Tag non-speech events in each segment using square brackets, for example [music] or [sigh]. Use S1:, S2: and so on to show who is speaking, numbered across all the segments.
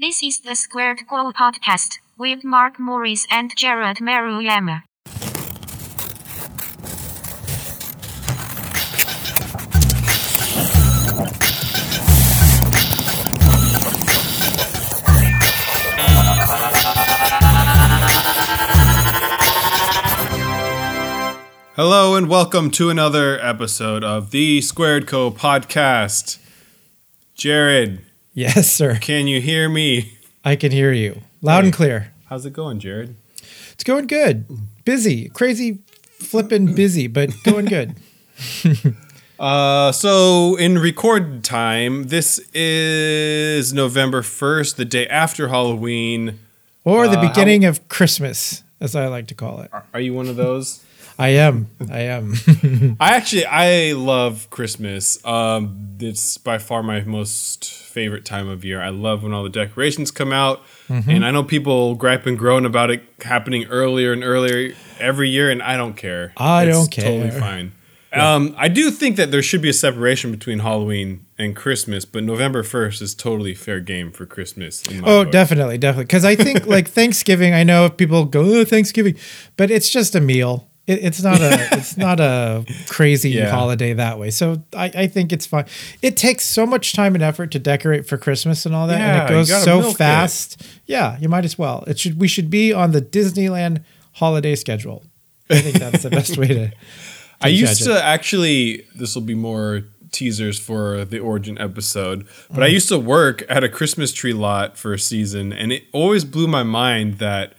S1: This is the Squared Co podcast with Mark Morris and Jared Maruyama.
S2: Hello and welcome to another episode of the Squared Co podcast. Jared,
S3: Yes, sir.
S2: can you hear me?
S3: I can hear you loud and clear.
S2: How's it going, Jared?
S3: It's going good. Busy, crazy, flipping busy, but going good. [laughs]
S2: Uh, so in record time, this is November 1st, the day after Halloween.
S3: Or the
S2: Uh, how-
S3: beginning of Christmas, as I like to call it.
S2: Are you one of those?
S3: I am. I am. [laughs]
S2: I actually I love Christmas. Um, it's by far my most favorite time of year. I love when all the decorations come out,
S3: Mm-hmm.
S2: and I know people gripe and groan about it happening earlier and earlier every year, and I don't care.
S3: I
S2: It's
S3: don't care.
S2: Totally
S3: care.
S2: fine. Um, I do think that there should be a separation between Halloween and Christmas, but November first is totally fair game for Christmas. In my
S3: oh,
S2: book.
S3: definitely, definitely. Because I think like [laughs] Thanksgiving. I know people go oh, Thanksgiving, but it's just a meal. It, it's not a. [laughs] it's not a crazy
S2: Yeah.
S3: holiday that way. So I, I think it's fine. It takes so much time and effort to decorate for Christmas and all that,
S2: Yeah,
S3: and it goes so
S2: milk it.
S3: fast. Yeah, you might as well. It should. We should be on the Disneyland holiday schedule. I think that's the best way to. [laughs]
S2: I used to actually. This will be more teasers for the origin episode, but I
S3: Mm.
S2: used to work at a Christmas tree lot for a season, and it always blew my mind that,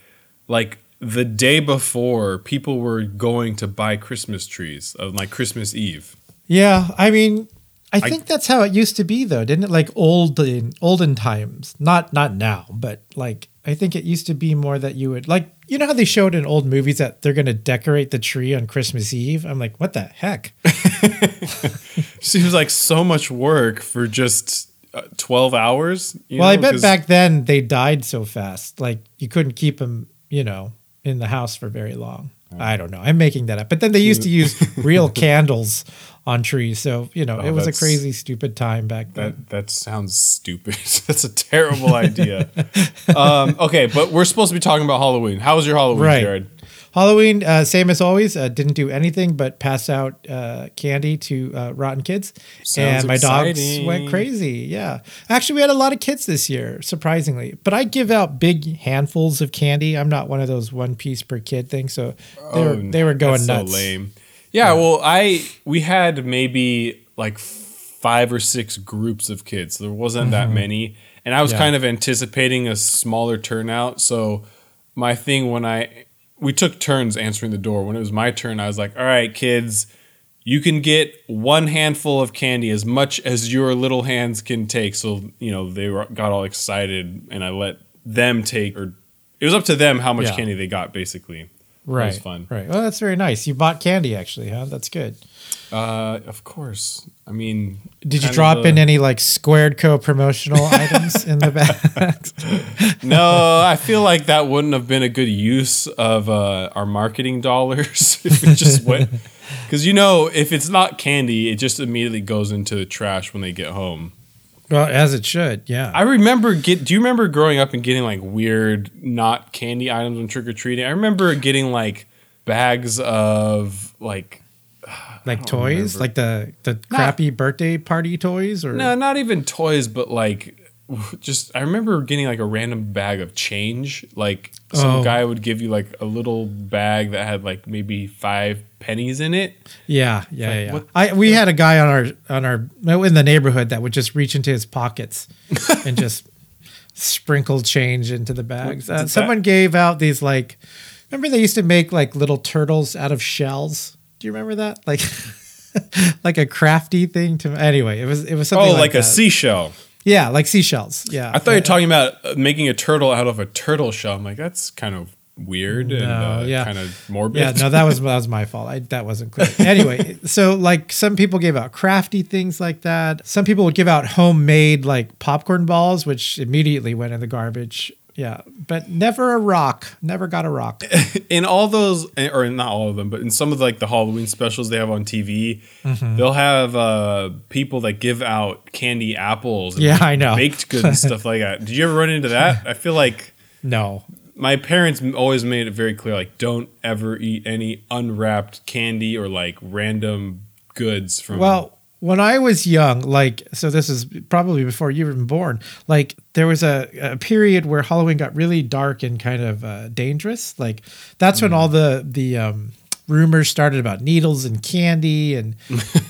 S2: like the day before, people were going to buy Christmas trees on like Christmas Eve.
S3: Yeah, I mean, I think that's how it used to be, though, didn't it? Like olden olden times, not not now, but like I think it used to be more that you would like, you know how they showed in old movies that they're going to decorate the tree on Christmas Eve. I'm like, what the heck? [laughs] [laughs]
S2: Seems like so much work for just uh, twelve hours. you
S3: well, I bet back then they died so fast, like you couldn't keep them, you know, in the house for very long. I don't know. I'm making that up. But then they used to use [laughs] real candles on trees, so you know,
S2: Oh,
S3: it was a crazy, stupid time back then.
S2: That that sounds stupid. [laughs] That's a terrible idea. um, okay, but we're supposed to be talking about Halloween. How was your Halloween,
S3: Right.
S2: Jared?
S3: Halloween, uh, same as always. Uh, didn't do anything but pass out uh, candy to uh, rotten kids,
S2: Sounds
S3: and my dogs went crazy. Yeah, actually, we had a lot of kids this year, surprisingly. But I give out big handfuls of candy. I'm not one of those one piece per kid things. So they were they were going
S2: Oh,
S3: nuts.
S2: So lame. Yeah, well, I we had maybe like five or six groups of kids. There wasn't that many, and I was
S3: Mm-hmm. Yeah.
S2: kind of anticipating a smaller turnout. So my thing when I we took turns answering the door. When it was my turn, I was like, "All right, kids." You can get one handful of candy as much as your little hands can take. So, you know, they were, got all excited and I let them take, or it was up to them how much
S3: Yeah.
S2: candy they got, basically.
S3: Right,
S2: was fun.
S3: Right. Well, that's very nice. You bought candy, actually, huh? That's good.
S2: Uh, of course. I mean,
S3: Did you drop
S2: the-
S3: in any like Squared Co promotional [laughs] items in the bags? [laughs]
S2: No, I feel like that wouldn't have been a good use of uh, our marketing dollars [laughs] if it just went. Because you know, if it's not candy, it just immediately goes into the trash when they get home.
S3: Well, as it should. Yeah.
S2: I remember get. Do you remember growing up and getting like weird not candy items when trick or treating? I remember getting like bags of like [sighs]
S3: like toys,
S2: remember.
S3: like the the crappy birthday party toys, or
S2: No, not even toys, but like [sighs] just I remember getting like a random bag of change. Like some
S3: Oh.
S2: guy would give you like a little bag that had like maybe five pennies in it.
S3: Yeah, yeah,
S2: like,
S3: yeah.
S2: what
S3: I we had a guy on our on our in the neighborhood that would just reach into his pockets [laughs] and just sprinkle change into the bags. Uh, someone gave out these like, remember they used to make like little turtles out of shells. Do you remember that? Like, [laughs] like a crafty thing to. Anyway, it was it was something
S2: oh,
S3: like,
S2: like, a
S3: that.
S2: seashell.
S3: Yeah, like seashells. Yeah,
S2: I thought you were talking about uh, making a turtle out of a turtle shell. I'm like, that's kind of weird and
S3: No,
S2: uh,
S3: yeah.
S2: kind of morbid.
S3: Yeah, no, that was that was my fault. I, that wasn't clear. [laughs] Anyway, so like some people gave out crafty things like that. Some people would give out homemade like popcorn balls, which immediately went in the garbage. yeah, but never a rock. Never got a rock. [laughs]
S2: in all those or not all of them but in some of like the halloween specials they have on tv
S3: Mm-hmm.
S2: they'll have uh people that give out candy apples and
S3: Yeah, I know.
S2: baked goods and stuff [laughs] like that did you ever run into that i feel like
S3: No.
S2: My parents always made it very clear like don't ever eat any unwrapped candy or like random goods from
S3: Well, when I was young, like, so this is probably before you were even born, like, there was a, a period where Halloween got really dark and kind of uh, dangerous. Like, that's when all the, the, um, rumors started about needles and candy and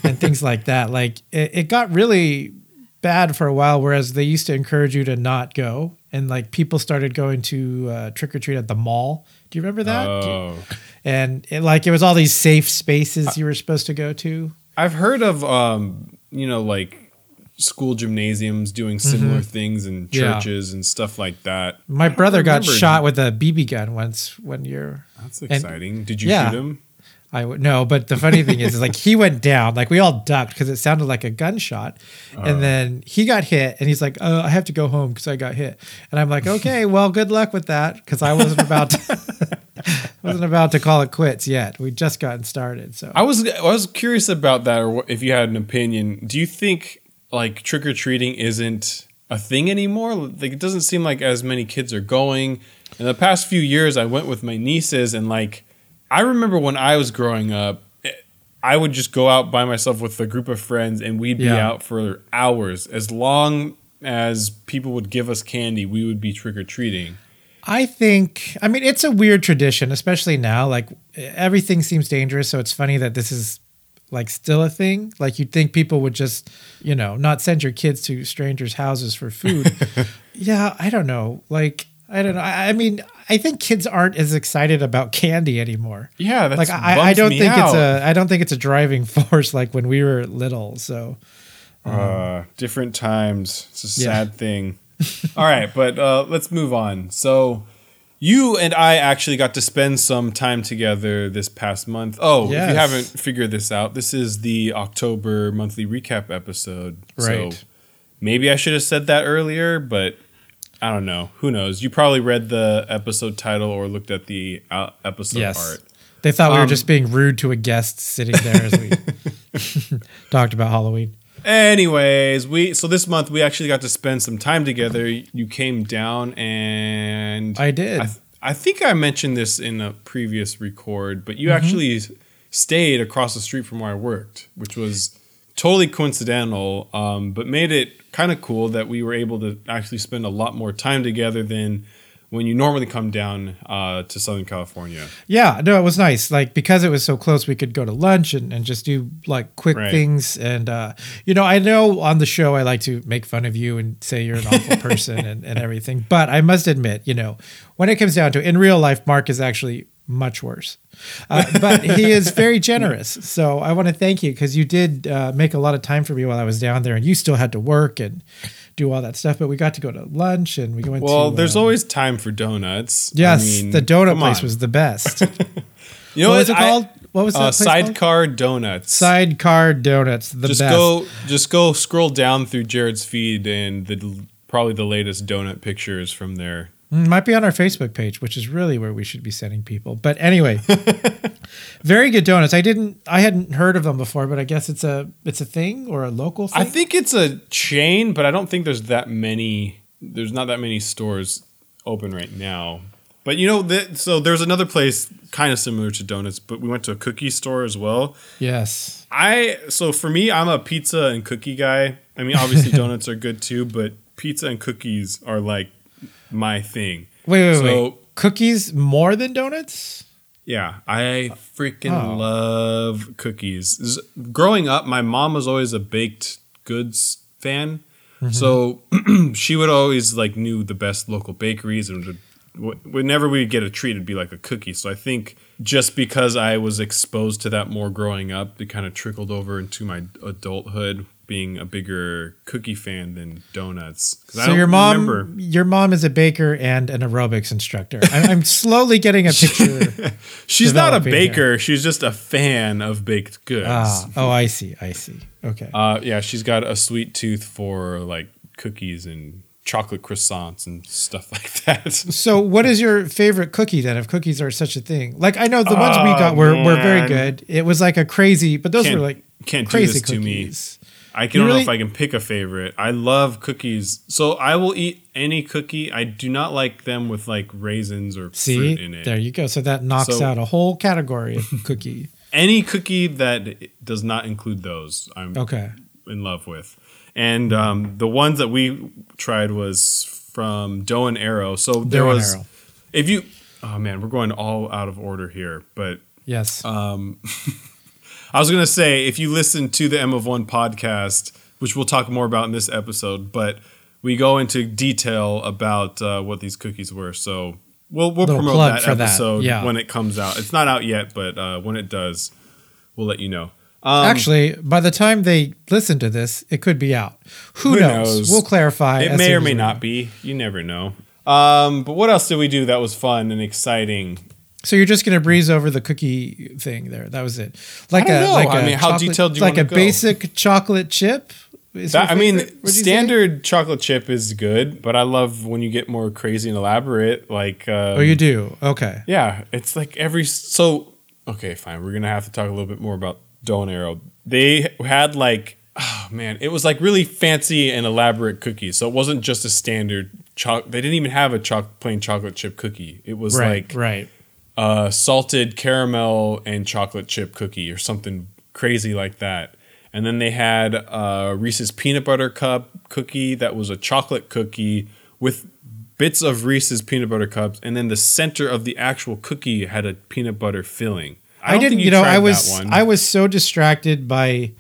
S3: and things like that like it, it got really bad for a while whereas they used to encourage you to not go and like people started going to uh, trick or treat at the mall do you remember that you-
S2: oh
S3: and it, like it was all these safe spaces you were supposed to go to
S2: I've heard of um, you know, like school gymnasiums doing similar things in
S3: Mm-hmm. Yeah.
S2: churches and stuff like that.
S3: My brother got shot with a BB gun once one year.
S2: That's exciting. Did you
S3: yeah.
S2: shoot him?
S3: I would no, but the funny thing is, is like he went down, like we all ducked because it sounded like a gunshot,
S2: Uh.
S3: and then he got hit, and he's like, "Oh, I have to go home because I got hit," and I'm like, [laughs] "Okay, well, good luck with that," because I wasn't about to, [laughs] wasn't about to call it quits yet. We just gotten started, so
S2: I was I was curious about that, or if you had an opinion. Do you think like trick or treating isn't a thing anymore? Like it doesn't seem like as many kids are going. In the past few years, I went with my nieces, and like I remember when I was growing up, I would just go out by myself with a group of friends, and we'd be
S3: Yeah.
S2: out for hours. As long as people would give us candy, we would be trick or treating.
S3: I think, I mean, it's a weird tradition, especially now. Like everything seems dangerous, so it's funny that this is like still a thing. Like you'd think people would just, you know, not send your kids to strangers' houses for food. [laughs] yeah, I don't know. Like I don't know. I, I mean, I think kids aren't as excited about candy anymore.
S2: Yeah, that's
S3: like I, I don't think it's a I don't think it's a driving [laughs] force like when we were little. So
S2: Uh, different times. It's a
S3: Yeah.
S2: sad [laughs] thing. All right, but uh, let's move on. So, you and I actually got to spend some time together this past month. Oh, if you haven't figured this out, this is the October monthly recap episode.
S3: Right.
S2: So, maybe I should have said that earlier, but I don't know. Who knows? You probably read the episode title or looked at the uh, episode
S3: yes,
S2: art.
S3: they thought we were
S2: Um,
S3: just being rude to a guest sitting there as we [laughs] talked about Halloween.
S2: Anyways, we so this month we actually got to spend some time together. You came down and
S3: I did.
S2: I, th- I think I mentioned this in a previous record, but
S3: Mm-hmm.
S2: you actually stayed across the street from where I worked, which was totally coincidental, um, but made it kind of cool that we were able to actually spend a lot more time together than when you normally come down uh, to Southern California.
S3: Yeah, no, it was nice. Like because it was so close, we could go to lunch and, and just do like quick
S2: Right.
S3: things. And uh, you know, I know on the show I like to make fun of you and say you're an awful [laughs] person and, and everything. But I must admit, you know, when it comes down to it, in real life, Mark is actually much worse. Uh, but he is very [laughs] generous. So I want to thank you because you did uh, make a lot of time for me while I was down there, and you still had to work and do all that stuff. But we got to go to lunch and we went.
S2: Well,
S3: to,
S2: there's
S3: uh,
S2: always time for donuts. I
S3: yes,
S2: mean,
S3: the donut place
S2: on.
S3: was the best. [laughs]
S2: You know
S3: what was it
S2: I-
S3: called? What was that
S2: uh,
S3: place called?
S2: Sidecar Donuts.
S3: Sidecar Donuts, the
S2: just
S3: best.
S2: go, just go scroll down through Jared's feed and the probably the latest donut pictures from there.
S3: Mm, Might be on our Facebook page, which is really where we should be sending people. But anyway, [laughs] very good donuts. I didn't, I hadn't heard of them before, but I guess it's a, it's a thing or a local thing.
S2: I think it's a chain, but I don't think there's that many. There's not that many stores open right now. But you know, the, so there's another place kind of similar to donuts, but we went to a cookie store as well.
S3: yes.
S2: I so for me, I'm a pizza and cookie guy. I mean, obviously [laughs] donuts are good too, but pizza and cookies are like my thing.
S3: Wait, wait,
S2: So-
S3: wait. Cookies more than donuts?
S2: Yeah, I freaking
S3: Oh.
S2: love cookies. Growing up, my mom was always a baked goods fan.
S3: Mm-hmm.
S2: So [clears throat] she would always like knew the best local bakeries and would, whenever we get a treat it'd be like a cookie. So I think just because I was exposed to that more growing up, it kind of trickled over into my adulthood being a bigger cookie fan than donuts.
S3: So your mom,
S2: remember-
S3: your mom is a baker and an aerobics instructor. I'm, I'm slowly getting a picture. [laughs]
S2: She's not a
S3: developing here.
S2: baker, she's just a fan of baked goods.
S3: ah, oh, I see. I see. Okay.
S2: Uh, yeah, she's got a sweet tooth for like cookies and chocolate croissants and stuff [laughs] like that.
S3: So, what is your favorite cookie then? If cookies are such a thing, like I know the ones we got were, were very good. It was like a crazy, but those
S2: Can't-
S3: were like
S2: can't do
S3: crazy
S2: this to me. I
S3: You
S2: don't know if I can pick a favorite. I love cookies, so I will eat any cookie. I do not like them with like raisins or
S3: See,
S2: fruit in it.
S3: there you go. So that knocks
S2: So-
S3: out a whole category of [laughs] cookie.
S2: Any cookie that does not include those, I'm
S3: Okay.
S2: in love with. And um, the ones that we tried was from Dough and Arrow. So there
S3: Dough and
S2: was,
S3: Arrow.
S2: if you, oh man, we're going all out of order here. But
S3: Yes.
S2: Uh, [laughs] I was gonna say if you listen to the M of One podcast, which we'll talk more about in this episode, but we go into detail about uh, what these cookies were. So we'll we'll
S3: Little
S2: promote that
S3: for that,
S2: episode
S3: yeah.
S2: when it comes out. It's not out yet, but uh, when it does, we'll let you know. Um,
S3: Actually, by the time they listen to this, it could be out. Who,
S2: Who
S3: knows?
S2: knows?
S3: We'll clarify.
S2: it may or may not be. You never know. Um, but what else did we do that was fun and exciting?
S3: So you're just gonna breeze over the cookie thing there. That was it. Like a
S2: know.
S3: like
S2: I
S3: a
S2: mean, how
S3: chocolate-
S2: detailed do you
S3: like a
S2: go?
S3: basic chocolate chip.
S2: That, I mean, standard chocolate chip is good, but I love when you get more crazy and elaborate. Like, um,
S3: Oh, you do. Okay.
S2: Yeah, it's like every so okay, fine. We're gonna have to talk a little bit more about Dough and Arrow. They had like oh man, it was like really fancy and elaborate cookies. So it wasn't just a standard choc. They didn't even have a choc- plain chocolate chip cookie. It was
S3: Right.
S2: like
S3: right.
S2: Uh, salted caramel and chocolate chip cookie or something crazy like that. And then they had uh, Reese's peanut butter cup cookie that was a chocolate cookie with bits of Reese's peanut butter cups, and then the center of the actual cookie had a peanut butter filling.
S3: I,
S2: don't
S3: didn't.
S2: think
S3: You, know, I was. I was so distracted by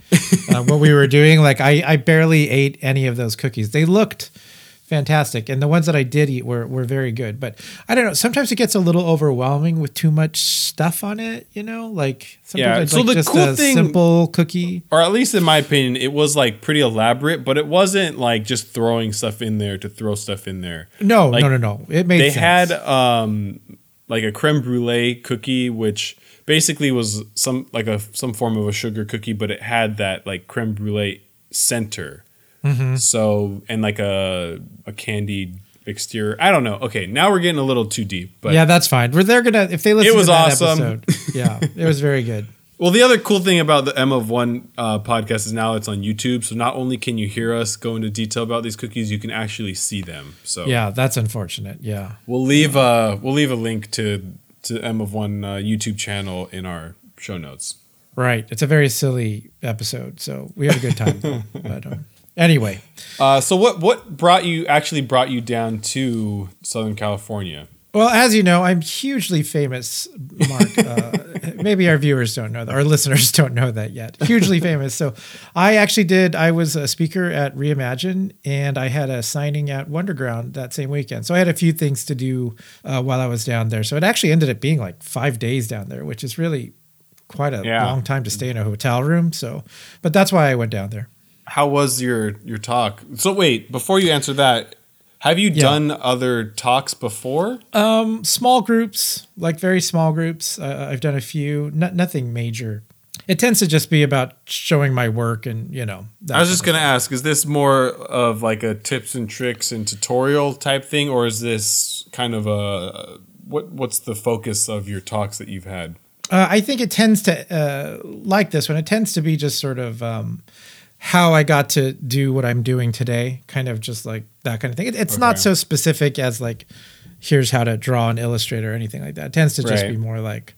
S3: uh, what we were doing. Like I, I barely ate any of those cookies. They looked fantastic, and the ones that I did eat were were very good. But I don't know. Sometimes it gets a little overwhelming with too much stuff on it. You know, like sometimes
S2: Yeah,
S3: I'd
S2: so
S3: like
S2: the
S3: just
S2: cool
S3: a
S2: thing-
S3: simple cookie.
S2: or at least in my opinion, it was like pretty elaborate, but it wasn't like just throwing stuff in there to throw stuff in there.
S3: No,
S2: Like,
S3: no, no, no. It made
S2: they
S3: sense.
S2: had um like a creme brulee cookie which basically was some like a some form of a sugar cookie but it had that like creme brulee center
S3: Mm-hmm.
S2: so and like a a candied exterior i don't know okay now we're getting a little too deep but
S3: yeah, that's fine. We're they're gonna if they listen
S2: It was
S3: to that
S2: awesome.
S3: episode. Yeah, it was very good. [laughs]
S2: well the other cool thing about the m of one uh, podcast is now it's on youtube so not only can you hear us go into detail about these cookies you can actually see them so
S3: Yeah, that's unfortunate. Yeah.
S2: We'll leave uh we'll leave a link to to M of One uh, YouTube channel in our show notes.
S3: Right. It's a very silly episode, so we had a good time. [laughs] but um, anyway,
S2: Uh, so what what brought you actually brought you down to Southern California?
S3: well, as you know, I'm hugely famous, Mark. Uh, [laughs] maybe our viewers don't know that, our listeners [laughs] don't know that yet. Hugely [laughs] famous. So, I actually did. I was a speaker at Reimagine, and I had a signing at Wonderground that same weekend. So I had a few things to do uh, while I was down there. So it actually ended up being like five days down there, which is really quite a
S2: Yeah.
S3: long time to stay in a hotel room. So, but that's why I went down there.
S2: How was your your talk? So wait, before you answer that, have you
S3: Yeah.
S2: done other talks before?
S3: Um, small groups, like very small groups. Uh, I've done a few, no, nothing major. It tends to just be about showing my work and you know. that
S2: I was just gonna ask: Is this more of like a tips and tricks and tutorial type thing, or is this kind of a what? What's the focus of your talks that you've had?
S3: Uh, I think it tends to uh, like this one. It tends to be just sort of um, how I got to do what I'm doing today, kind of just like that kind of thing. It, it's not so specific as like here's how to draw an illustrator or anything like that. It tends to just
S2: Right.
S3: be more like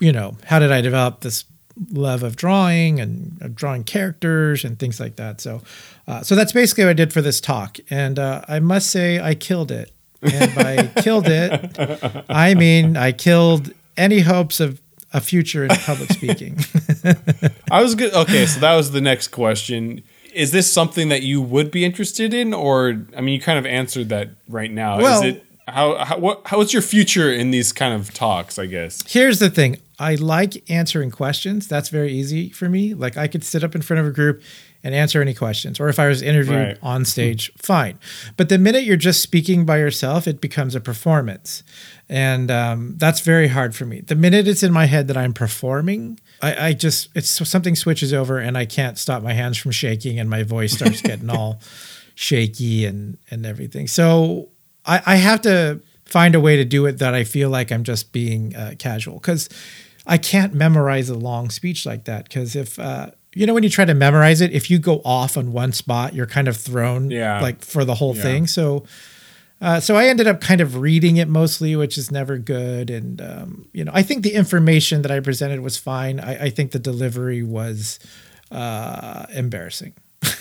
S3: you know how did I develop this love of drawing and of drawing characters and things like that. So, uh, so that's basically what I did for this talk, and uh, I must say I killed it. And by [laughs] killed it, I mean I killed any hopes of a future in public speaking. [laughs]
S2: I was good. Okay, so that was the next question. Is this something that you would be interested in, or I mean, you kind of answered that right now.
S3: Well-
S2: is it how how what how what's your future in these kind of talks? I guess.
S3: Here's the thing I like answering questions. That's very easy for me. Like I could sit up in front of a group and answer any questions. Or if I was interviewed
S2: Right.
S3: on stage, fine. But the minute you're just speaking by yourself, it becomes a performance. And um, that's very hard for me. The minute it's in my head that I'm performing, I, I just, it's something switches over and I can't stop my hands from shaking and my voice starts [laughs] getting all shaky and and everything. So I, I have to find a way to do it that I feel like I'm just being uh, casual because I can't memorize a long speech like that. Because if uh, you know when you try to memorize it, if you go off on one spot, you're kind of thrown
S2: Yeah.
S3: like for the whole
S2: Yeah.
S3: thing. So. Uh, so I ended up kind of reading it mostly, which is never good. And um, you know, I think the information that I presented was fine. I, I think the delivery was uh, embarrassing. [laughs]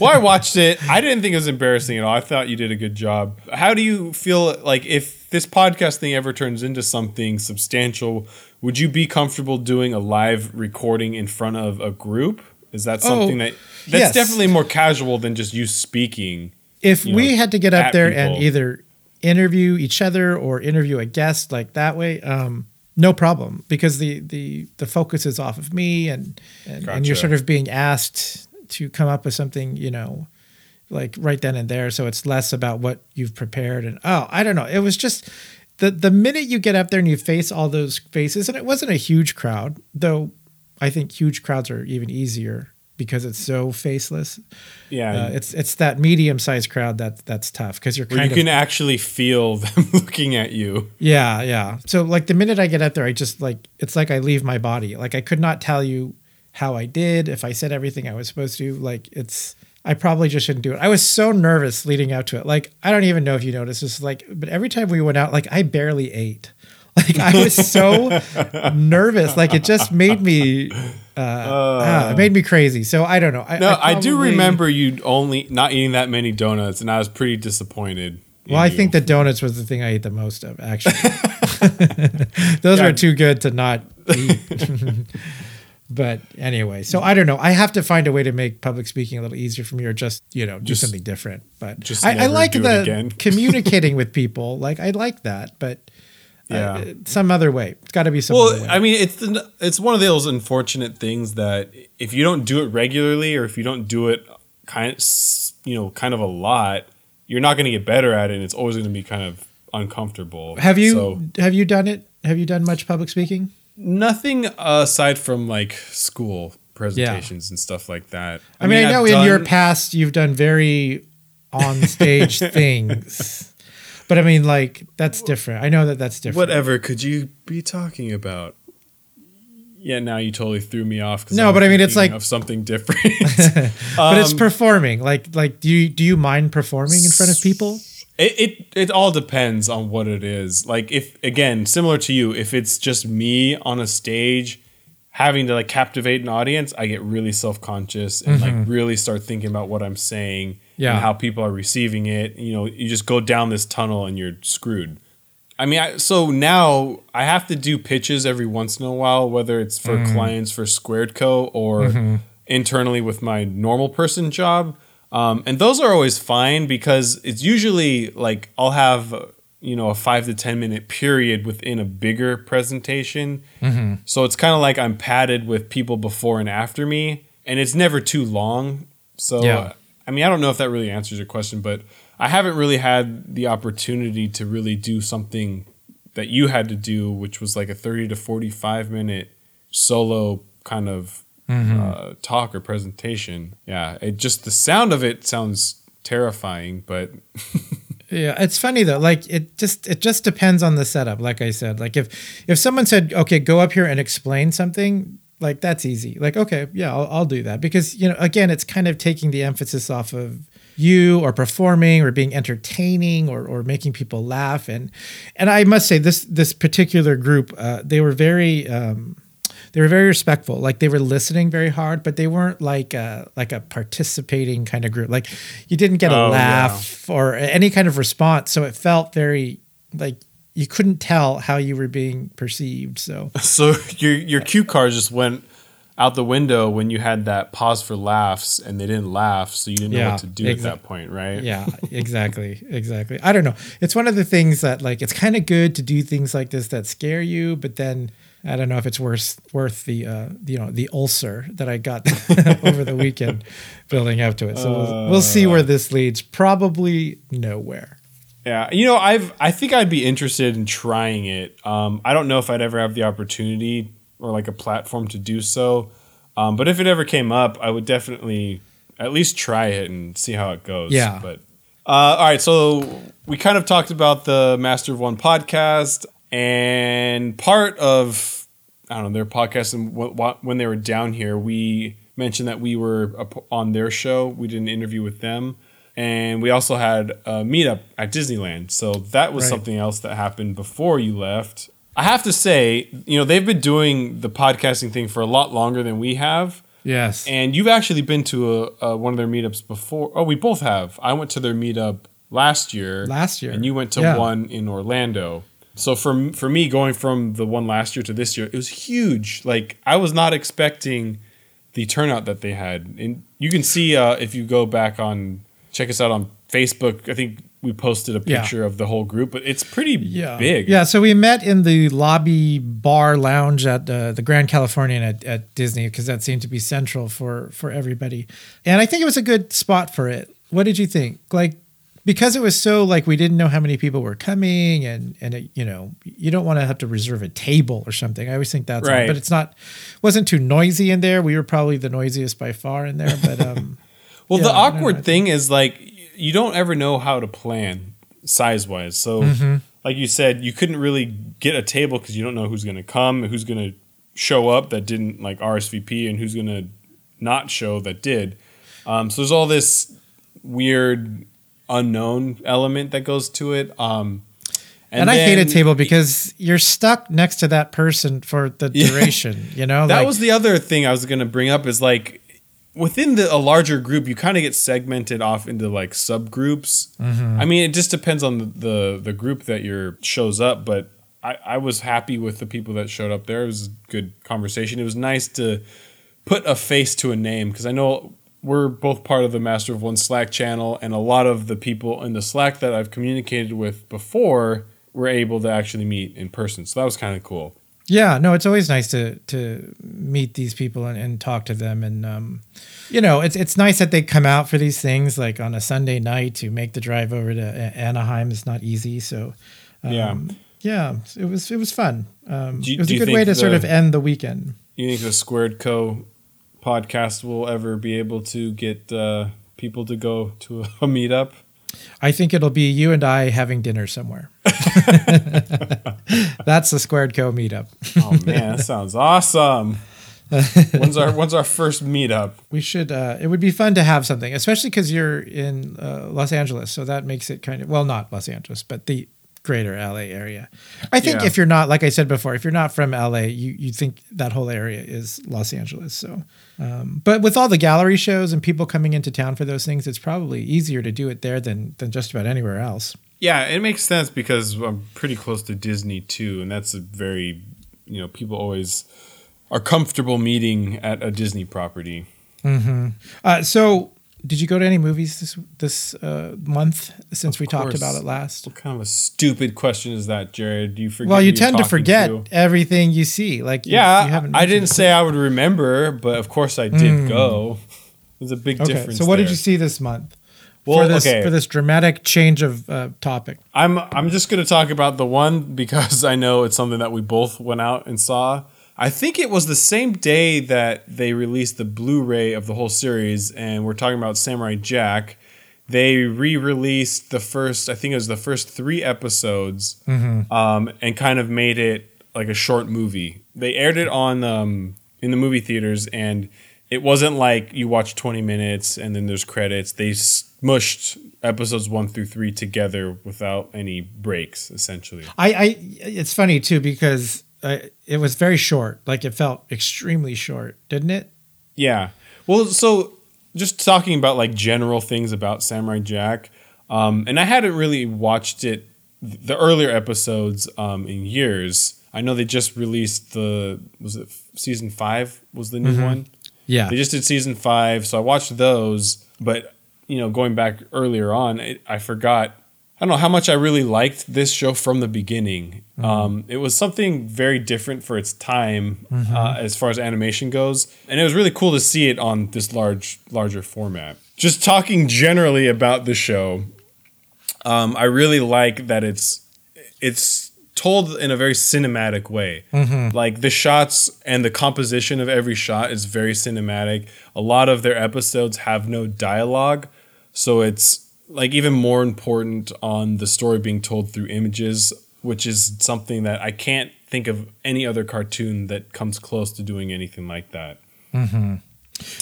S2: well, I watched it. I didn't think it was embarrassing at all. I thought you did a good job. How do you feel like if this podcast thing ever turns into something substantial, would you be comfortable doing a live recording in front of a group? Is that something that that's
S3: Oh, yes.
S2: definitely more casual than just you speaking?
S3: if
S2: you
S3: we
S2: know,
S3: had to get up there and either interview each other or interview a guest like that way um no problem because the the the focus is off of me and and, and you're sort of being asked to come up with something you know like right then and there so it's less about what you've prepared and oh i don't know it was just the the minute you get up there and you face all those faces and it wasn't a huge crowd though i think huge crowds are even easier because it's so faceless
S2: Yeah,
S3: uh, it's it's that medium sized crowd that that's tough because you're kind
S2: you
S3: of
S2: can actually feel [laughs] them looking at you.
S3: yeah yeah. So like the minute I get up there, I just like it's like I leave my body. Like I could not tell you how I did if I said everything I was supposed to. Like it's I probably just shouldn't do it. I was so nervous leading out to it. Like I don't even know if you noticed this. Like but every time we went out, like I barely ate. [laughs] Like I was so [laughs] nervous. Like it just made me. Uh, ah, it made me crazy. So I don't know. I,
S2: No, I, do remember you only not eating that many donuts, and I was pretty disappointed.
S3: Well, I
S2: you.
S3: think the donuts was the thing I ate the most of, actually. [laughs] Those
S2: Yeah.
S3: were too good to not eat. But anyway, so I don't know. I have to find a way to make public speaking a little easier for me or just, you know, do
S2: Just-
S3: something different. But
S2: just
S3: I, I like the [laughs] communicating with people. Like, I like that, but uh, some other way. It's got to be some other
S2: Well. I mean, it's the, it's one of those unfortunate things that if you don't do it regularly, or if you don't do it kind, s- you know, kind of a lot, you're not going to get better at it, and it's always going to be kind of uncomfortable.
S3: have you
S2: So,
S3: have you done it? Have you done much public speaking?
S2: Nothing aside from like school presentations and stuff like that?
S3: I, mean, I
S2: I've
S3: know in your past you've done very on stage [laughs] things, but I mean, like that's different. I know that that's different.
S2: whatever could you be talking about? Yeah, now you totally threw me off.
S3: No,
S2: I'm
S3: but I mean, it's like-
S2: of something different. [laughs]
S3: but it's
S2: Um,
S3: performing. Like, like do you do you mind performing in front of people?
S2: It, it it all depends on what it is. Like if again, similar to you, if it's just me on a stage having to like captivate an audience, I get really self-conscious and like mm-hmm. really start thinking about what I'm saying
S3: Yeah.
S2: and how people are receiving it. You know, you just go down this tunnel and you're screwed. I mean, I, so now I have to do pitches every once in a while, whether it's for mm-hmm. clients for Squared Co. or mm-hmm. internally with my normal person job. Um, and those are always fine because it's usually like I'll have, uh, you know, a five to 10 minute period within a bigger presentation. So it's kind of like I'm padded with people before and after me, and it's never too long. So,
S3: Yeah.
S2: I mean, I don't know if that really answers your question, but I haven't really had the opportunity to really do something that you had to do, which was like a 30 to 45 minute solo kind of uh, talk or presentation. Yeah, it just the sound of it sounds terrifying, but [laughs]
S3: Yeah, it's funny though. Like it just it just depends on the setup. Like I said, like if if someone said, "Okay, go up here and explain something," like that's easy. Like okay, yeah, I'll, I'll do that because you know again, it's kind of taking the emphasis off of you or performing or being entertaining or or making people laugh and and I must say this this particular group uh, they were very. Um, they were very respectful. Like they were listening very hard but they weren't like a like a participating kind of group. Like you didn't get a
S2: Oh, yeah.
S3: laugh or any kind of response so it felt very like you couldn't tell how you were being perceived so. [laughs]
S2: So your your cue card just went out the window when you had that pause for laughs and they didn't laugh, so you didn't know what to do at that point, right?
S3: yeah exactly exactly. I don't know. It's one of the things that like it's kind of good to do things like this that scare you but then i don't know if it's worth worth the uh you know the ulcer that i got [laughs] over the weekend building up to it so we'll, we'll see where this leads probably nowhere
S2: Yeah, you know, I've I think I'd be interested in trying it. Um, I don't know if I'd ever have the opportunity or like a platform to do so, um, but if it ever came up, I would definitely at least try it and see how it goes.
S3: Yeah.
S2: But uh, all right, so we kind of talked about the Master of One podcast, and part of I don't know their podcast and wh- wh- when they were down here, we mentioned that we were on their show. We did an interview with them, and we also had a meetup at Disneyland. So that was
S3: Right.
S2: something else that happened before you left. I have to say, you know, they've been doing the podcasting thing for a lot longer than we have.
S3: Yes.
S2: And you've actually been to a, a one of their meetups before. Oh, we both have. I went to their meetup last year.
S3: Last year.
S2: and you went to
S3: Yeah.
S2: one in Orlando. So for for me, going from the one last year to this year, it was huge. Like I was not expecting the turnout that they had, and you can see uh, if you go back on check us out on Facebook. I think we posted a
S3: Yeah.
S2: picture of the whole group, but it's pretty
S3: yeah.
S2: big.
S3: Yeah, so we met in the lobby bar lounge at uh, the Grand Californian at, at Disney because that seemed to be central for for everybody, and I think it was a good spot for it. What did you think? Like because it was so like we didn't know how many people were coming, and and it, you know you don't want to have to reserve a table or something. I always think that's
S2: Right.
S3: but it's not wasn't too noisy in there. We were probably the noisiest by far in there, but um. [laughs]
S2: Well,
S3: Yeah,
S2: the awkward thing is like you don't ever know how to plan size wise. So,
S3: Mm-hmm.
S2: like you said, you couldn't really get a table because you don't know who's going to come, who's going to show up that didn't like RSVP, and who's going to not show that did. Um, so there's all this weird unknown element that goes to it. Um,
S3: And, I hate a table because you're stuck next to that person for the [laughs]
S2: Yeah.
S3: duration. You know,
S2: that
S3: Like-
S2: was the other thing I was going to bring up is like within the a larger group, you kind of get segmented off into like subgroups. I mean, it just depends on the, the the group that your shows up, but I, I was happy with the people that showed up there. It was a good conversation. It was nice to put a face to a name because I know we're both part of the Master of One Slack channel, and a lot of the people in the Slack that I've communicated with before were able to actually meet in person. So that was kind of cool.
S3: Yeah, no, it's always nice to to meet these people and, and talk to them, and um, you know, it's it's nice that they come out for these things like on a Sunday night to make the drive over to Anaheim is not easy. So, um,
S2: Yeah.
S3: yeah, it was it was fun. Um,
S2: you-
S3: it was a good way to sort of end the weekend.
S2: You think the Squared Co podcast will ever be able to get uh, people to go to a [laughs] meetup?
S3: I think it'll be you and I having dinner somewhere. [laughs] That's the Squared Co meetup.
S2: Oh man, that sounds awesome. when's our when's our first meetup?
S3: We should. Uh, it would be fun to have something, especially because you're in uh, Los Angeles, so that makes it kind of well, not Los Angeles, but the greater LA area. I think
S2: Yeah.
S3: if you're not, like I said before, if you're not from LA, you you think that whole area is Los Angeles. So, um, but with all the gallery shows and people coming into town for those things, it's probably easier to do it there than than just about anywhere else.
S2: Yeah, it makes sense because I'm pretty close to Disney too, and that's a very you know people always are comfortable meeting at a Disney property.
S3: Uh, so. Did you go to any movies this this uh, month since we talked about it last?
S2: What kind of a stupid question is that, Jared? Do you forget?
S3: Well, you tend to forget
S2: to?
S3: everything you see. Like
S2: Yeah,
S3: you haven't
S2: I didn't say I would remember, but of course I did go. There's a big.
S3: Okay,
S2: difference.
S3: so what did you see this month?
S2: Well,
S3: for this
S2: okay.
S3: for this dramatic change of uh, topic.
S2: I'm I'm just gonna talk about the one because [laughs] I know it's something that we both went out and saw. I think it was the same day that they released the Blu-ray of the whole series, and we're talking about Samurai Jack. They re-released the first, I think it was the first three episodes, um, and kind of made it like a short movie. They aired it on um, in the movie theaters, and it wasn't like you watch 20 minutes and then there's credits. They smushed episodes one through three together without any breaks, essentially.
S3: I, I it's funny too because uh, it was very short. Like it felt extremely short, didn't it?
S2: Yeah. Well, so just talking about like general things about Samurai Jack, um, and I hadn't really watched it, the earlier episodes um, in years. I know they just released the was it season five was the new one.
S3: Yeah.
S2: They just did season five, so I watched those. But you know, going back earlier on, it, I forgot. I don't know how much I really liked this show from the beginning. Um, it was something very different for its time uh, as far as animation goes, and it was really cool to see it on this large, larger format. Just talking generally about the show, um, I really like that it's it's told in a very cinematic way.
S3: Mm-hmm.
S2: Like the shots and the composition of every shot is very cinematic. A lot of their episodes have no dialogue, so it's like even more important on the story being told through images, which is something that I can't think of any other cartoon that comes close to doing anything like that.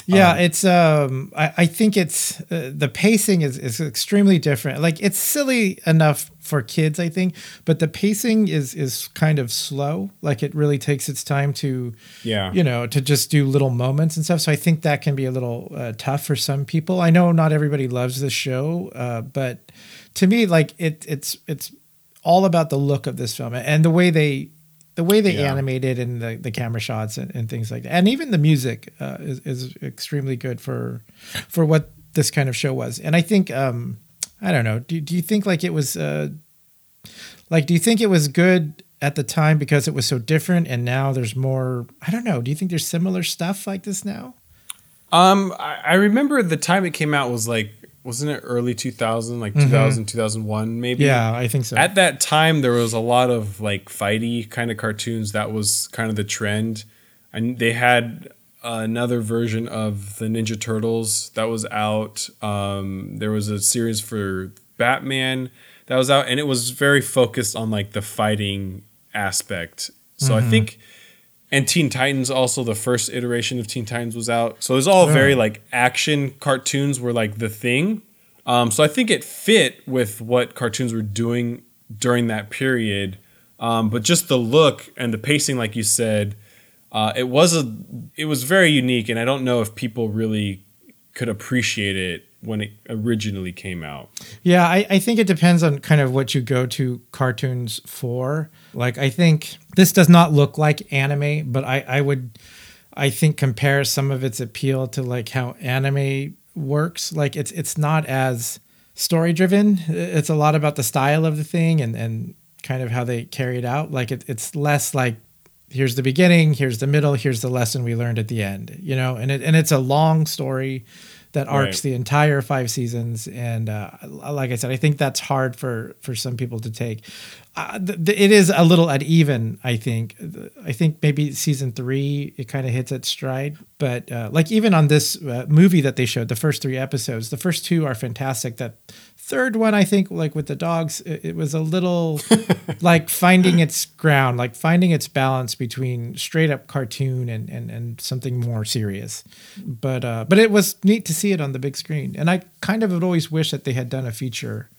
S3: Yeah, it's um I, I think it's uh, the pacing is is extremely different. Like it's silly enough for kids, I think, but the pacing is is kind of slow. Like it really takes its time to
S2: Yeah.
S3: you know, to just do little moments and stuff. So I think that can be a little uh, tough for some people. I know not everybody loves this show, uh, but to me, like it, it's it's all about the look of this film and the way they the way they
S2: Yeah.
S3: animate it and the, the camera shots and, and things like that. And even the music uh, is, is extremely good for for what this kind of show was. And I think um, I don't know. Do, do you think like it was uh, like do you think it was good at the time because it was so different and now there's more I don't know. Do you think there's similar stuff like this now?
S2: Um, I, I remember the time it came out was like, wasn't it early 2000, like 2000, 2001, maybe?
S3: Yeah, I think so.
S2: At that time, there was a lot of like fighty kind of cartoons. That was kind of the trend. And they had another version of the Ninja Turtles that was out. Um, there was a series for Batman that was out, and it was very focused on like the fighting aspect. So I think, and Teen Titans also the first iteration of Teen Titans was out. So it was all very like action cartoons were like the thing. Um, so I think it fit with what cartoons were doing during that period. Um, but just the look and the pacing, like you said, uh, it was a it was very unique, and I don't know if people really could appreciate it when it originally came out.
S3: Yeah, I, I think it depends on kind of what you go to cartoons for. Like, I think this does not look like anime, but I, I would, I think, compare some of its appeal to like how anime works. Like, it's it's not as story driven. It's a lot about the style of the thing and and kind of how they carry it out. Like, it, it's less like here's the beginning, here's the middle, here's the lesson we learned at the end. You know, and it and it's a long story that arcs
S2: Right.
S3: the entire five seasons and uh, like i said i think that's hard for for some people to take uh, th- th- it is a little uneven i think i think maybe season three it kind of hits its stride but uh, like even on this uh, movie that they showed the first three episodes the first two are fantastic that third one i think like with the dogs it, it was a little [laughs] like finding its ground like finding its balance between straight up cartoon and and, and something more serious but uh but it was neat to see it on the big screen and i kind of would always wish that they had done a feature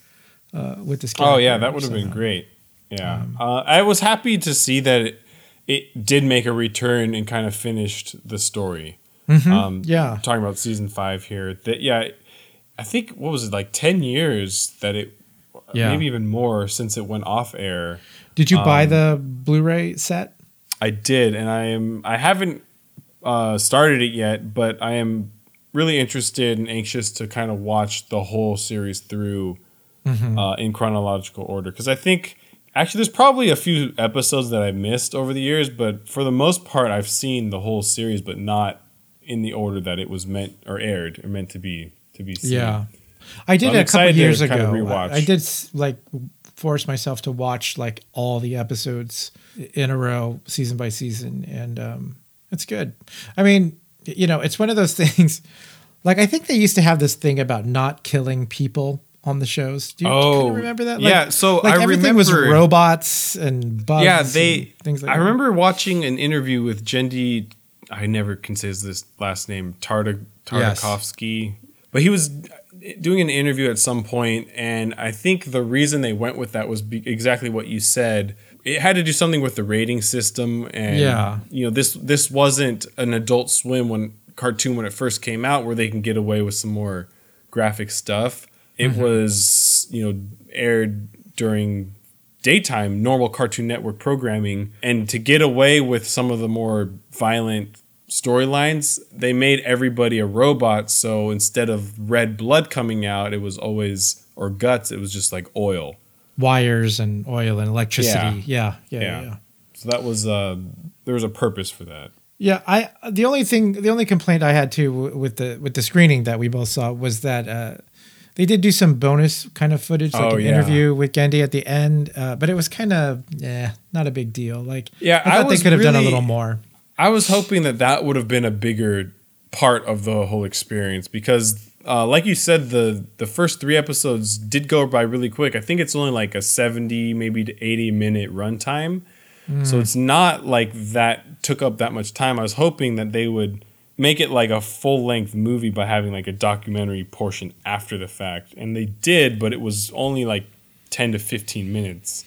S3: uh with this
S2: Oh yeah, that would have been great. Yeah, uh, I was happy to see that it, it did make a return and kind of finished the story. Um,
S3: yeah
S2: talking about season five here. That yeah, I think what was it like ten years that it,
S3: Yeah.
S2: maybe even more since it went off air.
S3: did you buy
S2: um,
S3: the blu-ray set
S2: I did, and I am I haven't uh, started it yet, but I am really interested and anxious to kind of watch the whole series through uh, in chronological order because I think actually there's probably a few episodes that I missed over the years, but for the most part I've seen the whole series, but not in the order that it was meant or aired or meant to be to be seen.
S3: Yeah, I did it a couple years
S2: kind
S3: ago.
S2: of.
S3: I, I did like force myself to watch like all the episodes in a row, season by season, and um, it's good. I mean, you know, it's one of those [laughs] things. Like I think they used to have this thing about not killing people on the shows. Do you,
S2: Oh,
S3: kind of remember that?
S2: yeah, so
S3: like
S2: I
S3: everything was robots and bugs.
S2: yeah,
S3: and
S2: they
S3: things like
S2: I
S3: that.
S2: remember watching an interview with Genndy. I never can say this last name Tartak
S3: Yes.
S2: But he was doing an interview at some point, and I think the reason they went with that was be- exactly what you said. It had to do something with the rating system, and
S3: Yeah.
S2: you know this this wasn't an Adult Swim when cartoon when it first came out, where they can get away with some more graphic stuff. It
S3: Mm-hmm.
S2: was you know aired during daytime normal Cartoon Network programming, and to get away with some of the more violent storylines, they made everybody a robot. So instead of red blood coming out, it was always or guts. It was just like oil.
S3: wires and oil and electricity. Yeah, yeah, yeah.
S2: Yeah.
S3: yeah.
S2: So that was uh, there was a purpose for that.
S3: Yeah, I the only thing the only complaint I had too w- with the with the screening that we both saw was that uh, they did do some bonus kind of footage, like
S2: Oh,
S3: an
S2: yeah.
S3: interview with Genndy at the end, uh, but it was kind of yeah, not a big deal. Like
S2: Yeah,
S3: I
S2: I
S3: thought they could have done a little more.
S2: I was hoping that that would have been a bigger part of the whole experience because, uh, like you said, the the first three episodes did go by really quick. I think it's only like a seventy, maybe to eighty minute runtime, so it's not like that took up that much time. I was hoping that they would make it like a full length movie by having like a documentary portion after the fact, and they did, but it was only like ten to fifteen minutes.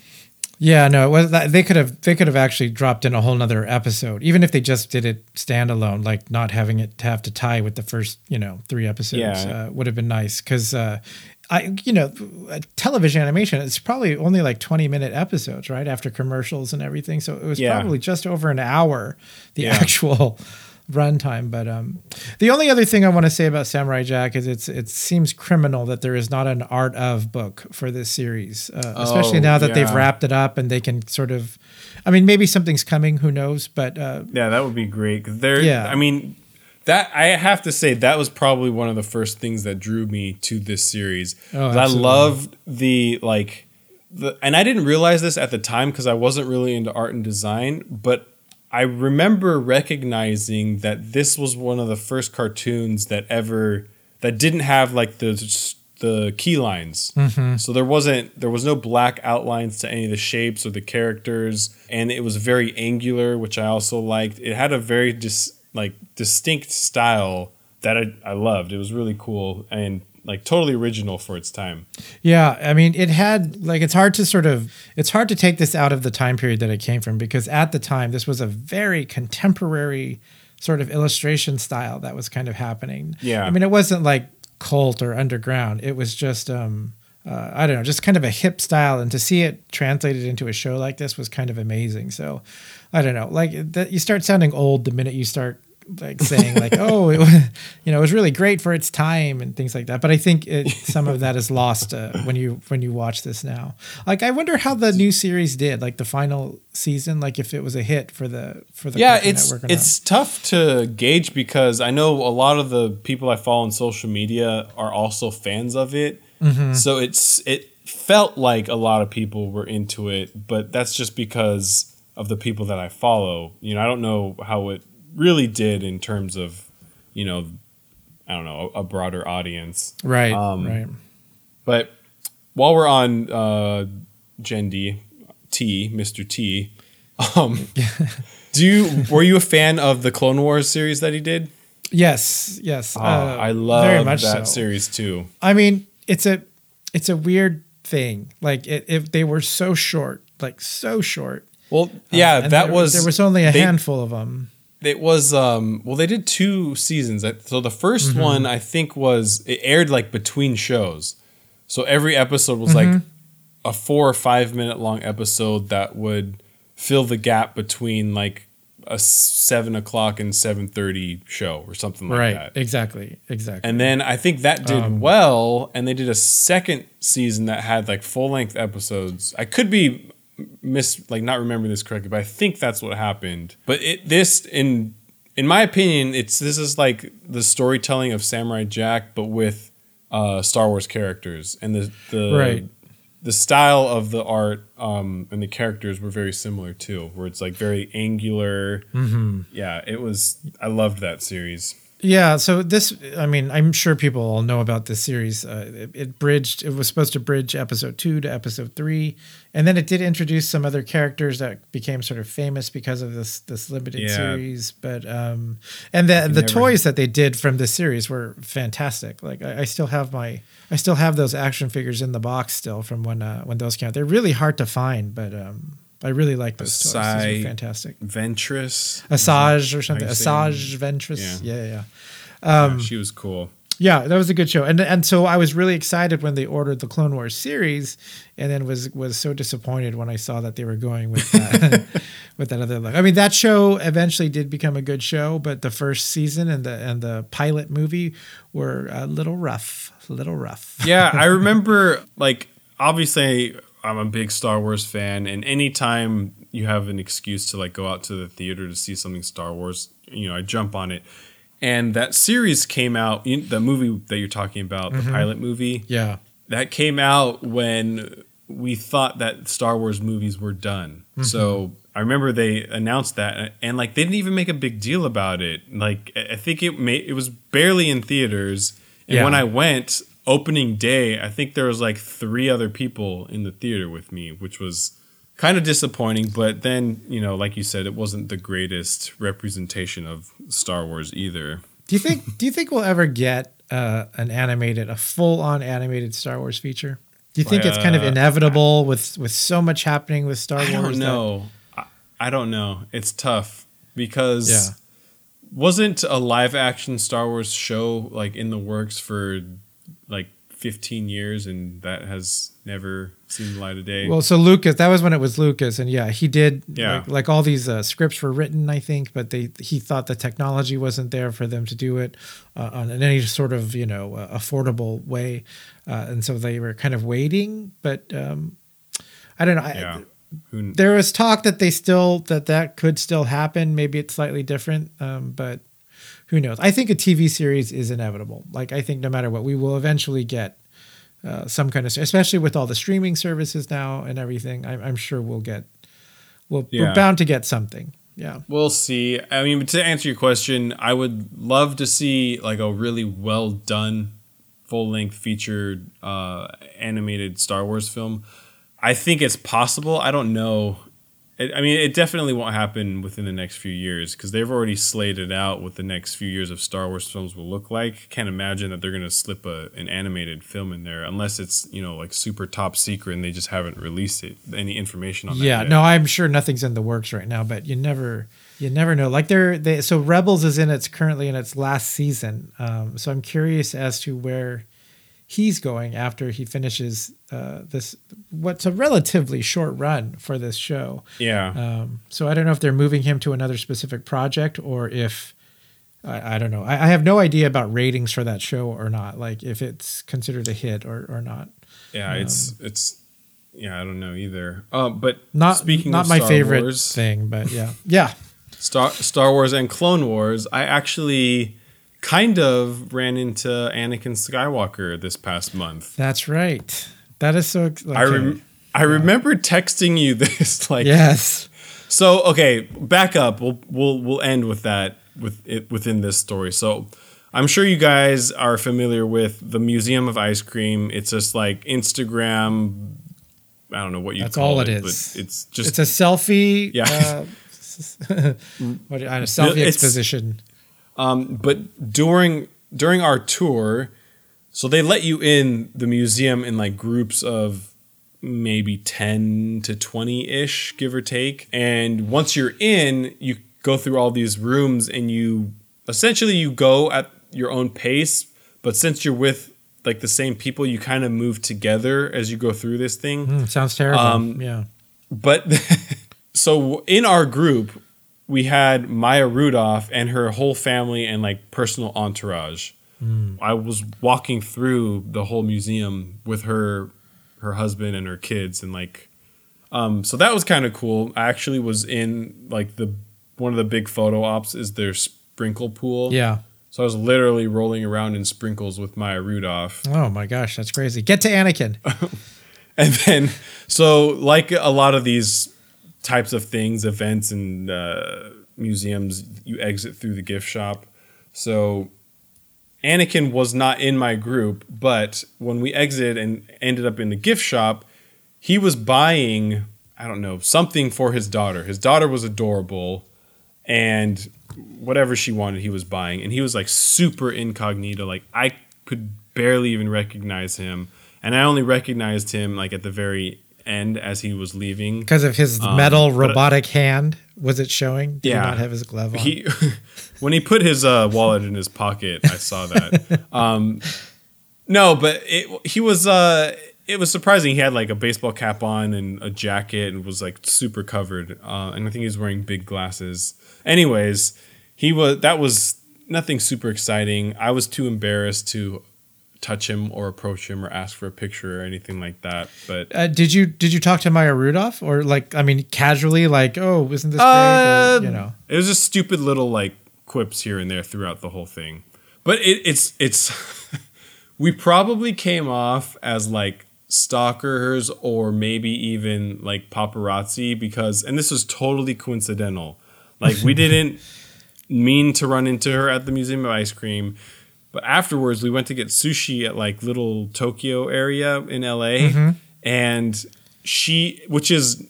S3: Yeah, no, it was that they could have they could have actually dropped in a whole nother episode, even if they just did it standalone, like not having it have to tie with the first, you know, three episodes.
S2: Yeah.
S3: Uh, would have been nice because, uh, I, you know, uh, television animation. It's probably only like twenty minute episodes, right after commercials and everything. So it was
S2: Yeah.
S3: probably just over an hour, the
S2: Yeah. [laughs]
S3: actual runtime. But um, the only other thing I want to say about Samurai Jack is it's it seems criminal that there is not an art of book for this series, uh, especially
S2: Oh,
S3: now that they've wrapped it up and they can sort of. I mean, maybe something's coming. Who knows? But uh,
S2: Yeah, that would be great. There,
S3: Yeah.
S2: I mean, that I have to say that was probably one of the first things that drew me to this series.
S3: Oh,
S2: I loved the like, the, and I didn't realize this at the time because I wasn't really into art and design, but I remember recognizing that this was one of the first cartoons that ever that didn't have like the the key lines. Mm-hmm. So there wasn't there was no black outlines to any of the shapes or the characters, and it was very angular, which I also liked. It had a very dis, like distinct style that I, I loved. It was really cool and like totally original for its time.
S3: Yeah, I mean, it had like it's hard to sort of it's hard to take this out of the time period that it came from because at the time this was a very contemporary sort of illustration style that was kind of happening.
S2: Yeah.
S3: I mean, it wasn't like cult or underground. It was just um uh, I don't know, just kind of a hip style, and to see it translated into a show like this was kind of amazing. So, I don't know, like that you start sounding old the minute you start like saying like, [laughs] oh, it was, you know, it was really great for its time and things like that. But I think it, some of that is lost uh, when you when you watch this now. Like, I wonder how the new series did, like the final season, like if it was a hit for the for the
S2: yeah, it's
S3: Network or not.
S2: it's tough to gauge because I know a lot of the people I follow on social media are also fans of it.
S3: Mm-hmm.
S2: So it's it felt like a lot of people were into it, but that's just because of the people that I follow. You know, I don't know how it really did in terms of, you know, I don't know, a, broader audience.
S3: right,
S2: um,
S3: right.
S2: But while we're on uh, Genndy T, Mr. T, um, [laughs] do you were you a fan of the Clone Wars series that he did?
S3: Yes, yes.
S2: Oh,
S3: uh,
S2: I love
S3: very much
S2: that
S3: so.
S2: series too.
S3: I mean, it's a it's a weird thing. Like it, if they were so short, like so short.
S2: Well, yeah,
S3: Uh, and
S2: that
S3: there,
S2: was
S3: there was only a
S2: they-
S3: handful of them.
S2: It was um well they did two seasons. So the 1st
S3: Mm-hmm.
S2: one I think was it aired like between shows. So every episode was like
S3: Mm-hmm.
S2: a 4 or 5 minute long episode that would fill the gap between like a 7 o'clock and 7.30 show or something like
S3: right.
S2: that.
S3: Exactly. Exactly.
S2: And then I think that did
S3: Um,
S2: well, and they did a second season that had like full length episodes. I could be miss like not remembering this correctly, but I think that's what happened. But it this in in my opinion, it's this is like the storytelling of Samurai Jack, but with uh, Star Wars characters, and the the
S3: Right.
S2: the style of the art um, and the characters were very similar too, where it's like very angular.
S3: Mm-hmm.
S2: Yeah, it was. I loved that series.
S3: Yeah, so this, I mean, I'm sure people all know about this series. Uh, it, it bridged, it was supposed to bridge episode two to episode three, and then it did introduce some other characters that became sort of famous because of this this limited
S2: Yeah.
S3: series. But um, and the the toys that they did from this series were fantastic. Like I, I still have my, I still have those action figures in the box still from when uh, when those came out. They're really hard to find, but um, I really like those toys. Those
S2: Asai-
S3: are fantastic.
S2: Ventress.
S3: Asajj or something. Asajj Ventress.
S2: Yeah.
S3: yeah, yeah.
S2: Yeah, um, she was cool.
S3: Yeah, that was a good show, and and so I was really excited when they ordered the Clone Wars series, and then was was so disappointed when I saw that they were going with that [laughs] with that other look. I mean, that show eventually did become a good show, but the first season and the and the pilot movie were a little rough, a little rough.
S2: yeah, I [laughs] remember like obviously I'm a big Star Wars fan and anytime you have an excuse to like go out to the theater to see something Star Wars, you know, I jump on it. And that series came out, the movie that you're talking about, the mm-hmm. pilot movie,
S3: Yeah.
S2: that came out when we thought that Star Wars movies were done. Mm-hmm. So I remember they announced that, and like they didn't even make a big deal about it. Like I I think it made it was barely in theaters, and
S3: Yeah.
S2: when I went opening day, I think there was like three other people in the theater with me, which was kind of disappointing. But then you know, like you said, it wasn't the greatest representation of Star Wars either.
S3: Do you think do you think we'll ever get uh, an animated, a full on animated Star Wars feature? Do you think it's kind of
S2: Uh,
S3: inevitable with with so much happening with Star Wars?
S2: I don't
S3: that-
S2: know. I, I don't know. It's tough because
S3: Yeah.
S2: wasn't a live action Star Wars show like in the works for like 15 years and that has never seen the light of day.
S3: Well, so Lucas, that was when it was Lucas, and yeah, he did.
S2: Yeah.
S3: like, like all these uh, scripts were written, I think, but they he thought the technology wasn't there for them to do it uh, on in any sort of you know uh, affordable way, uh, and so they were kind of waiting. But um, I don't know. I-
S2: yeah. Who,
S3: there was talk that they still that that could still happen. Maybe it's slightly different, um, but who knows? I think a TV series is inevitable. Like I think no matter what, we will eventually get uh, some kind of, especially with all the streaming services now and everything. I'm, I'm sure we'll get. We'll, We're bound to get something. Yeah.
S2: We'll see. I mean, to answer your question, I would love to see like a really well done, full length featured uh, animated Star Wars film. I think it's possible. I don't know. I mean, it definitely won't happen within the next few years because they've already slated out what the next few years of Star Wars films will look like. Can't imagine that they're going to slip a, an animated film in there unless it's you know like super top secret and they just haven't released it any information on that.
S3: Yeah,
S2: yet.
S3: no, I'm sure nothing's in the works right now, but you never you never know. Like they're they so Rebels is in its currently in its last season. Um, so I'm curious as to where he's going after he finishes uh, this what's a relatively short run for this show.
S2: Yeah.
S3: Um, so I don't know if they're moving him to another specific project or if I, I don't know. I, I have no idea about ratings for that show or not. Like if it's considered a hit or, or not.
S2: Yeah, it's it's yeah, I don't know either. Um, but
S3: Not
S2: speaking
S3: not
S2: of
S3: my
S2: Star
S3: favorite
S2: Wars,
S3: thing, but yeah, [laughs] yeah.
S2: Star Star Wars and Clone Wars, I actually kind of ran into Anakin Skywalker this past month.
S3: That's right. That is so. ex-
S2: I
S3: okay.
S2: rem- I remember texting you [laughs] this like
S3: yes.
S2: So okay, back up. We'll we'll we'll end with that with it within this story. So I'm sure you guys are familiar with the Museum of Ice Cream. It's just like Instagram. I don't know what you
S3: That's
S2: call
S3: all
S2: it,
S3: it
S2: but it's just
S3: It's a selfie.
S2: Yeah.
S3: Uh, [laughs] [laughs] what, a selfie
S2: It's-
S3: exposition.
S2: Um, but during during our tour, so they let you in the museum in like groups of maybe 10 to 20 ish, give or take. And once you're in, you go through all these rooms and you essentially you go at your own pace. But since you're with like the same people, you kind of move together as you go through this thing.
S3: Hmm, sounds terrible.
S2: Um,
S3: yeah.
S2: But [laughs] so in our group, we had Maya Rudolph and her whole family and like personal entourage. I was walking through the whole museum with her, her husband and her kids, and like, um, so that was kind of cool. I actually was in like the one of the big photo ops is their sprinkle pool.
S3: Yeah.
S2: So I was literally rolling around in sprinkles with Maya Rudolph.
S3: Oh my gosh, that's crazy. Get to Anakin. [laughs]
S2: And then, so like a lot of these types of things, events and uh, museums, you exit through the gift shop. So Anakin was not in my group, but when we exited and ended up in the gift shop, he was buying, I don't know, something for his daughter. His daughter was adorable and whatever she wanted, he was buying. And he was like super incognito. Like I could barely even recognize him. And I only recognized him like at the very end as he was leaving.
S3: Because of his
S2: Um,
S3: metal
S2: but-
S3: robotic hand. Was it showing? Did
S2: Yeah.
S3: he not have his glove on?
S2: He [laughs] when he put his uh, wallet in his pocket, I saw that. [laughs] Um, no, but it, he was. Uh, it was surprising. He had like a baseball cap on and a jacket and was like super covered. Uh, and I think he was wearing big glasses. Anyways, he was. That was nothing super exciting. I was too embarrassed to touch him or approach him or ask for a picture or anything like that. But
S3: uh, did you did you talk to Maya Rudolph or like I mean casually like oh isn't this great
S2: Uh,
S3: or, you know
S2: It was just stupid little like quips here and there throughout the whole thing. But it, it's it's [laughs] we probably came off as like stalkers or maybe even like paparazzi because and this was totally coincidental. Like we [laughs] didn't mean to run into her at the Museum of Ice Cream. But afterwards, we went to get sushi at like little Tokyo area in LA, mm-hmm. and she, which is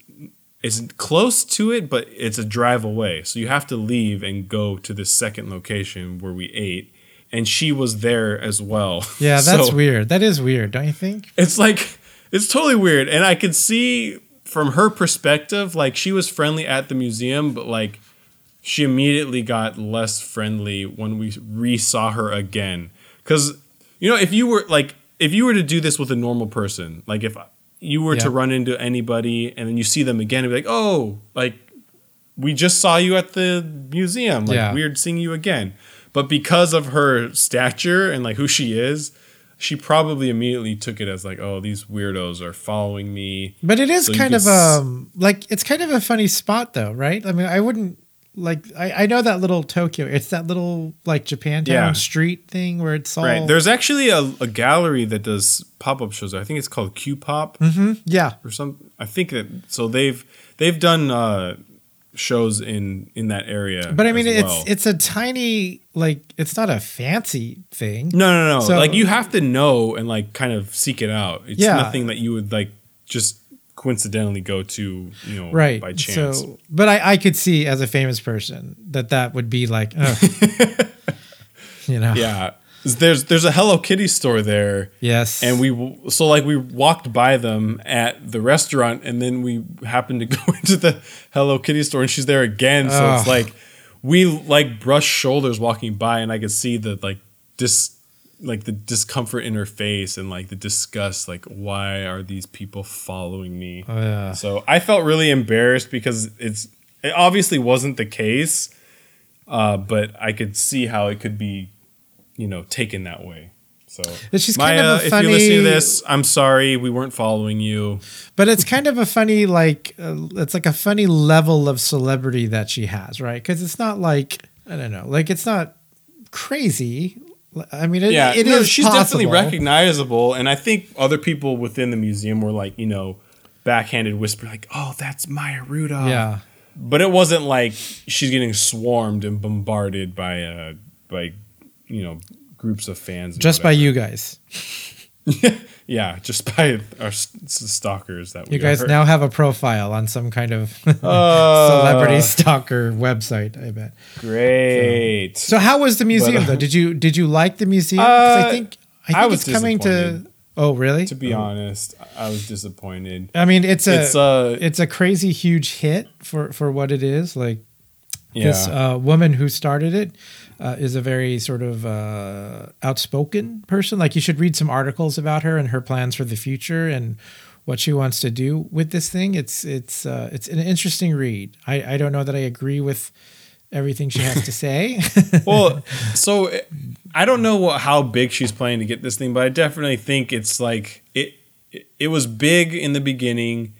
S2: is close to it, but it's a drive away. So you have to leave and go to the second location where we ate, and she was there as well. [laughs]
S3: Yeah, that's
S2: So
S3: weird. That is weird, don't you think?
S2: It's like it's totally weird, and I could see from her perspective, like she was friendly at the museum, but like she immediately got less friendly when we re-saw her again. Because you know, if you were like, if you were to do this with a normal person, like if you were to run into anybody and then you see them again and be like, oh, like we just saw you at the museum, like
S3: Yeah.
S2: weird seeing you again. But because of her stature and like who she is, she probably immediately took it as like, oh, these weirdos are following me.
S3: But it is
S2: So
S3: kind of
S2: s-
S3: um like it's kind of a funny spot though, right? I mean, I wouldn't like I, I know that little Tokyo. It's that little like Japantown
S2: Yeah.
S3: street thing where it's all
S2: Right. There's actually a, a gallery that does pop up shows. I think it's called Q Pop
S3: yeah.
S2: or some. I think that so they've they've done uh, shows in in that area.
S3: But I mean, it's
S2: well.
S3: it's a tiny like it's not a fancy thing.
S2: no no no.
S3: So-
S2: like you have to know and like kind of seek it out. It's
S3: Yeah.
S2: nothing that you would like just coincidentally go to you know
S3: right
S2: by chance.
S3: so but I, I could see as a famous person that that would be like oh, ugh. [laughs] you know
S2: yeah. There's there's a Hello Kitty store there.
S3: yes
S2: and we so like we walked by them at the restaurant and then we happened to [laughs] go into the hello kitty store and she's there again so it's like we like brushed shoulders walking by and i could see the like dis like the discomfort in her face and like the disgust like why are these people following me
S3: Oh, yeah.
S2: so i felt really embarrassed because it's it obviously wasn't the case uh, but i could see how it could be you know taken that way so
S3: It's just kind of a
S2: Maya, if you're listening to this, I'm sorry we weren't following you.
S3: but it's kind of a funny like uh, it's like a funny level of celebrity that she has right because it's not like i don't know like it's not crazy i mean it,
S2: Yeah,
S3: it
S2: no,
S3: is
S2: she's definitely recognizable, and I think other people within the museum were like, you know, backhanded whisper like, "Oh, that's Maya Rudolph."
S3: yeah
S2: but it wasn't like she's getting swarmed and bombarded by uh by you know groups of fans.
S3: just by you guys [laughs]
S2: yeah, just by our stalkers that we
S3: you guys
S2: are.
S3: now have a profile on some kind of [laughs]
S2: Uh,
S3: celebrity stalker website i bet
S2: Great.
S3: So how was the museum
S2: But, uh,
S3: though? Did you did you like the museum?
S2: Uh,
S3: I think I think
S2: I was
S3: it's coming to. Oh really?
S2: to be honest, I was disappointed.
S3: I mean, it's a
S2: It's
S3: it's,
S2: uh
S3: a crazy huge hit for for what it is. Like
S2: yeah.
S3: this uh, woman who started it uh, is a very sort of uh, outspoken person. Like you should read some articles about her and her plans for the future and what she wants to do with this thing. It's it's uh, it's an interesting read. I I don't know that I agree with everything she has to say. [laughs]
S2: well, so I don't know what, how big she's planning to get this thing, but I definitely think it's like. It, it was big in the beginning,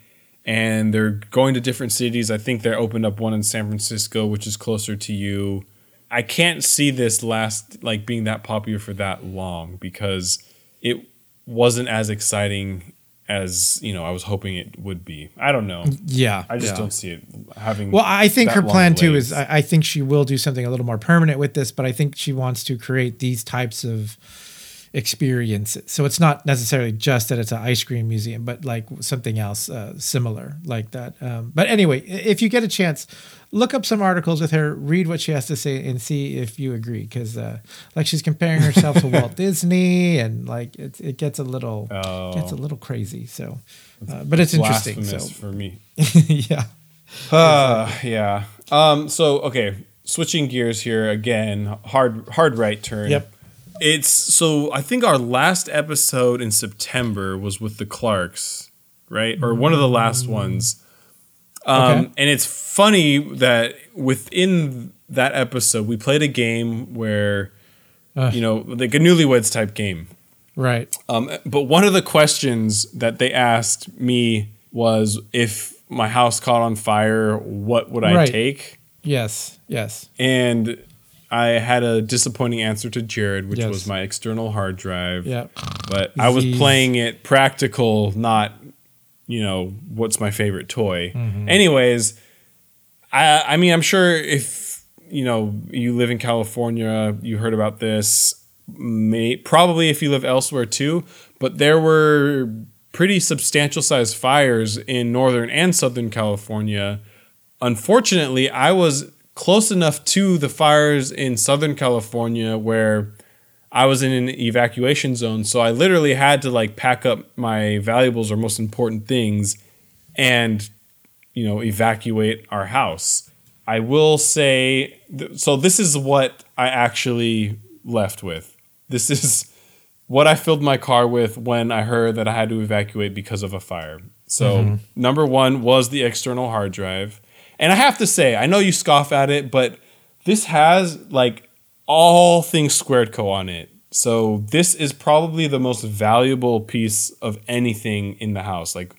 S2: and they're going to different cities. I think they opened up one in San Francisco, which is closer to you. I can't see this last like being that popular for that long because it wasn't as exciting as you know I was hoping it would be. I don't know.
S3: yeah,
S2: I just
S3: yeah.
S2: don't see it having.
S3: Well, I think her plan too is I, I think she will do something a little more permanent with this, but I think she wants to create these types of experiences. So it's not necessarily just that it's an ice cream museum, but like something else uh, similar like that. Um, but anyway, if you get a chance, look up some articles with her, read what she has to say, and see if you agree. Because uh, like she's comparing herself to Walt [laughs] Disney, and like it, it gets a little
S2: Oh.
S3: gets a little crazy. So, uh, but it's interesting. So
S2: for me. [laughs]
S3: yeah.
S2: Uh, yeah. Um. So okay, switching gears here again. Hard hard right turn.
S3: Yep.
S2: It's so I think our last episode in September was with the Clarks, right? Or one of the last ones. Um,
S3: Okay.
S2: and it's funny that within that episode we played a game where you know like a newlyweds type game.
S3: Right.
S2: Um, but one of the questions that they asked me was if my house caught on fire, what would I
S3: Right.
S2: take?
S3: Yes. Yes.
S2: And I had a disappointing answer to Jared, which
S3: Yes.
S2: was my external hard drive.
S3: Yeah.
S2: But I was playing it practical, not, you know, what's my favorite toy.
S3: Mm-hmm.
S2: Anyways, I I mean, I'm sure if, you know, you live in California, you heard about this. May, probably if you live elsewhere too, but there were pretty substantial sized fires in northern and southern California. Unfortunately, I was close enough to the fires in southern California where I was in an evacuation zone, so I literally had to like pack up my valuables or most important things and you know evacuate our house. I will say th- so this is what I actually left with. This is what I filled my car with when I heard that I had to evacuate because of a fire. So, mm-hmm. number 1 was the external hard drive. And I have to say, I know you scoff at it, but this has like all things Squared Co on it. So this is probably the most valuable piece of anything in the house. Like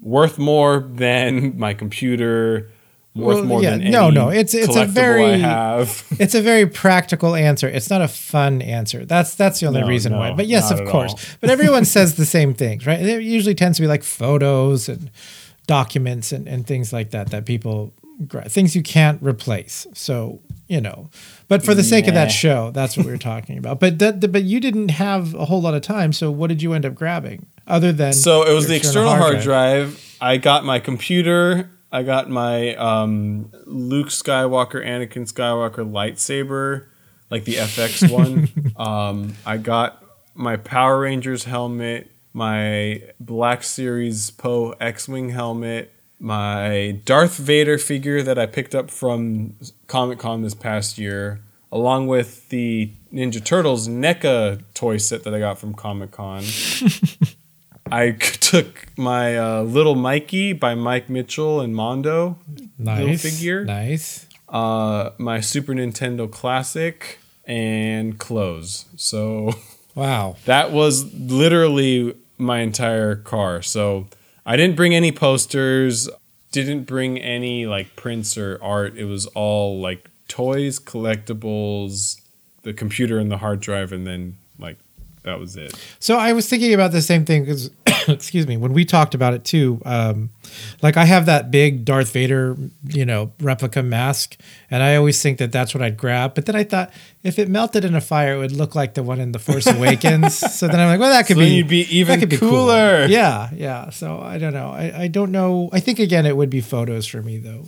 S2: worth more than my computer, worth
S3: Well,
S2: more
S3: yeah,
S2: than any
S3: no, no, it's- it's a
S2: I
S3: very-
S2: have. [laughs]
S3: It's a very practical answer. It's not a fun answer. That's that's the only
S2: No,
S3: reason
S2: no,
S3: why. But yes, of course. But everyone [laughs] says the same things, right? It usually tends to be like photos and documents and, and things like that that people things you can't replace. So you know, but for the sake of that show, that's what we were talking about. But that, but you didn't have a whole lot of time. So what did you end up grabbing other than?
S2: So it was the external hard drive. I got my computer. I got my um, Luke Skywalker, Anakin Skywalker lightsaber, like the FX one. [laughs] um, I got my Power Rangers helmet, my Black Series Poe X-wing helmet, my Darth Vader figure that I picked up from Comic Con this past year, along with the Ninja Turtles NECA toy set that I got from Comic Con. [laughs] I took my uh, Little Mikey by Mike Mitchell and Mondo little figure.
S3: Nice.
S2: uh, my Super Nintendo Classic, and clothes. So [laughs]
S3: Wow.
S2: that was literally my entire car. So I didn't bring any posters, didn't bring any like prints or art. It was all like toys, collectibles, the computer and the hard drive, and then that was it.
S3: So I was thinking about the same thing because, [coughs] excuse me, when we talked about it too. Um, like I have that big Darth Vader, you know, replica mask, and I always think that that's what I'd grab. But then I thought if it melted in a fire, it would look like the one in the Force [laughs] Awakens. so then I'm like, well, that could
S2: So
S3: be
S2: you'd be even
S3: that could cool.
S2: cooler.
S3: Yeah, yeah. So I don't know. I, I don't know. I think again, it would be photos for me though.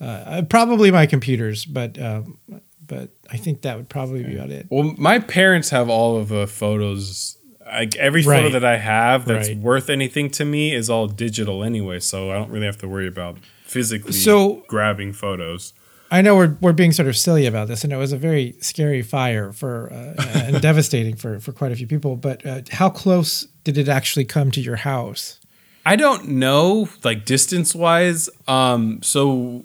S3: Uh, probably my computers, but um, but I think that would probably be about it.
S2: Well, my parents have all of the photos. Like every photo
S3: Right.
S2: that I have that's
S3: Right.
S2: worth anything to me is all digital anyway, so I don't really have to worry about physically
S3: So-
S2: grabbing photos.
S3: I know we're we're being sort of silly about this, and it was a very scary fire for uh, [laughs] and devastating for for quite a few people. But uh, how close did it actually come to your house?
S2: I don't know, like distance wise. Um, so,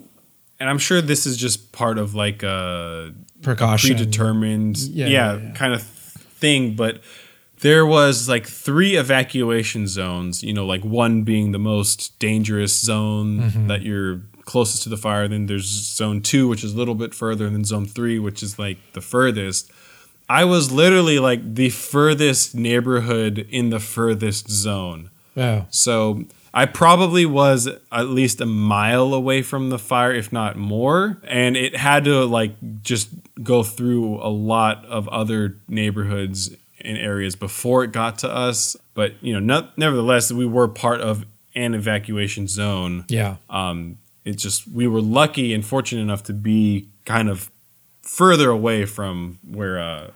S2: and I'm sure this is just part of like a
S3: Precaution.
S2: predetermined,
S3: Yeah,
S2: yeah,
S3: yeah, yeah.
S2: kind of thing. But there was like three evacuation zones. You know, like one being the most dangerous zone
S3: Mm-hmm.
S2: that you're closest to the fire. Then there's zone two, which is a little bit further, and then zone three, which is like the furthest. I was literally like the furthest neighborhood in the furthest zone.
S3: Wow.
S2: So I probably was at least a mile away from the fire, if not more. And it had to like just go through a lot of other neighborhoods and areas before it got to us. But you know, not, nevertheless, we were part of an evacuation zone.
S3: Yeah.
S2: Um, it just we were lucky and fortunate enough to be kind of further away from where uh,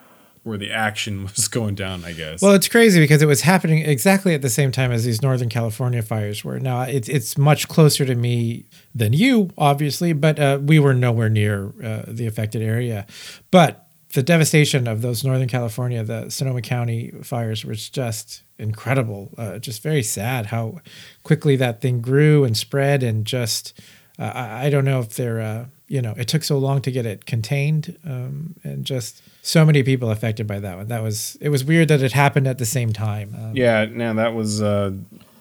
S2: where the action [laughs] was going down. I guess.
S3: Well, it's crazy because it was happening exactly at the same time as these Northern California fires were. Now it's it's much closer to me than you, obviously, but uh, we were nowhere near uh, the affected area. But the devastation of those Northern California, the Sonoma County fires, was just incredible. Uh, just very sad how quickly that thing grew and spread, and just uh, I, I don't know if they're. Uh, you know, it took so long to get it contained, um, and just so many people affected by that one. That was it was weird that it happened at the same time. Um,
S2: Yeah, no, that was uh,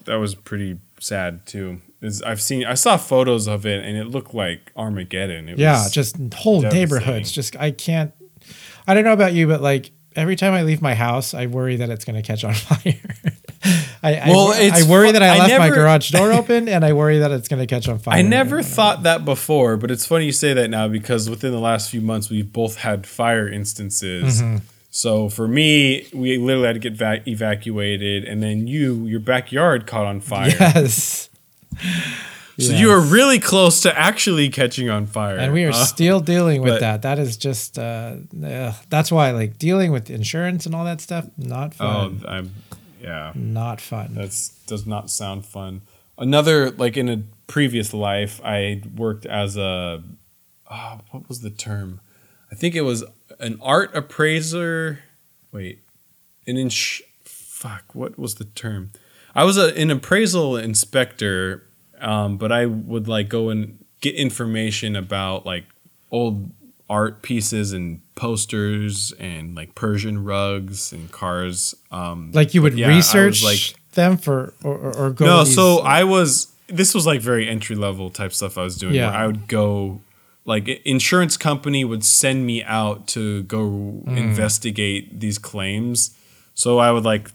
S2: that was pretty sad too. Is I've seen I saw photos of it and it looked like Armageddon. It
S3: yeah,
S2: was,
S3: just whole neighborhoods. Just I can't I don't know about you, but like every time I leave my house, I worry that it's going to catch on [laughs] fire. I,
S2: Well,
S3: I, I worry that I,
S2: I
S3: left my garage door open, and I worry that it's going to catch on fire.
S2: I never thought that before, but it's funny you say that now because within the last few months we've both had fire instances.
S3: Mm-hmm.
S2: So for me, we literally had to get va- evacuated, and then you, your backyard caught on fire.
S3: Yes.
S2: So
S3: Yes.
S2: you were really close to actually catching on fire.
S3: and we are
S2: Uh,
S3: still dealing with that. That is just uh, ugh. that's why like dealing with insurance and all that stuff not
S2: oh,
S3: fun.
S2: I'm, yeah.
S3: not fun.
S2: That's does not sound fun. Another like in a previous life, I worked as a oh, what was the term? I think it was an art appraiser. Wait, an ins. Fuck, what was the term? I was a, an appraisal inspector, um, but I would like go and get information about like old art pieces and posters and like Persian rugs and cars. Um,
S3: like you would
S2: yeah,
S3: research
S2: like-
S3: them for or, or, or go.
S2: no,
S3: these-
S2: so I was. This was like very entry level type stuff I was doing.
S3: Yeah.
S2: Where I would go, like insurance company would send me out to go
S3: Hmm.
S2: investigate these claims. So I would like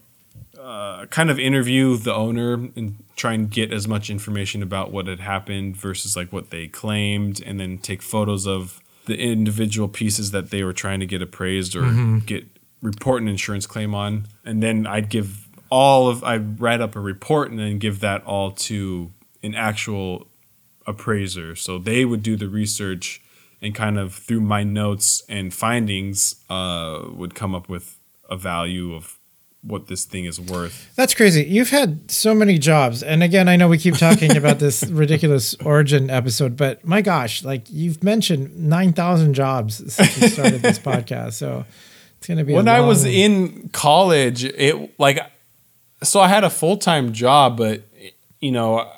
S2: uh, kind of interview the owner and try and get as much information about what had happened versus like what they claimed, and then take photos of the individual pieces that they were trying to get appraised or
S3: Mm-hmm.
S2: get report an insurance claim on, and then I'd give all of I'd write up a report and then give that all to an actual appraiser. So they would do the research and kind of through my notes and findings uh, would come up with a value of what this thing is worth.
S3: That's crazy. You've had so many jobs. And again, I know we keep talking [laughs] about this ridiculous origin episode, but my gosh, like you've mentioned 9,000 jobs since you started this [laughs] podcast. So it's going to be a
S2: when I was in college, it like so I had a full time job, but you know,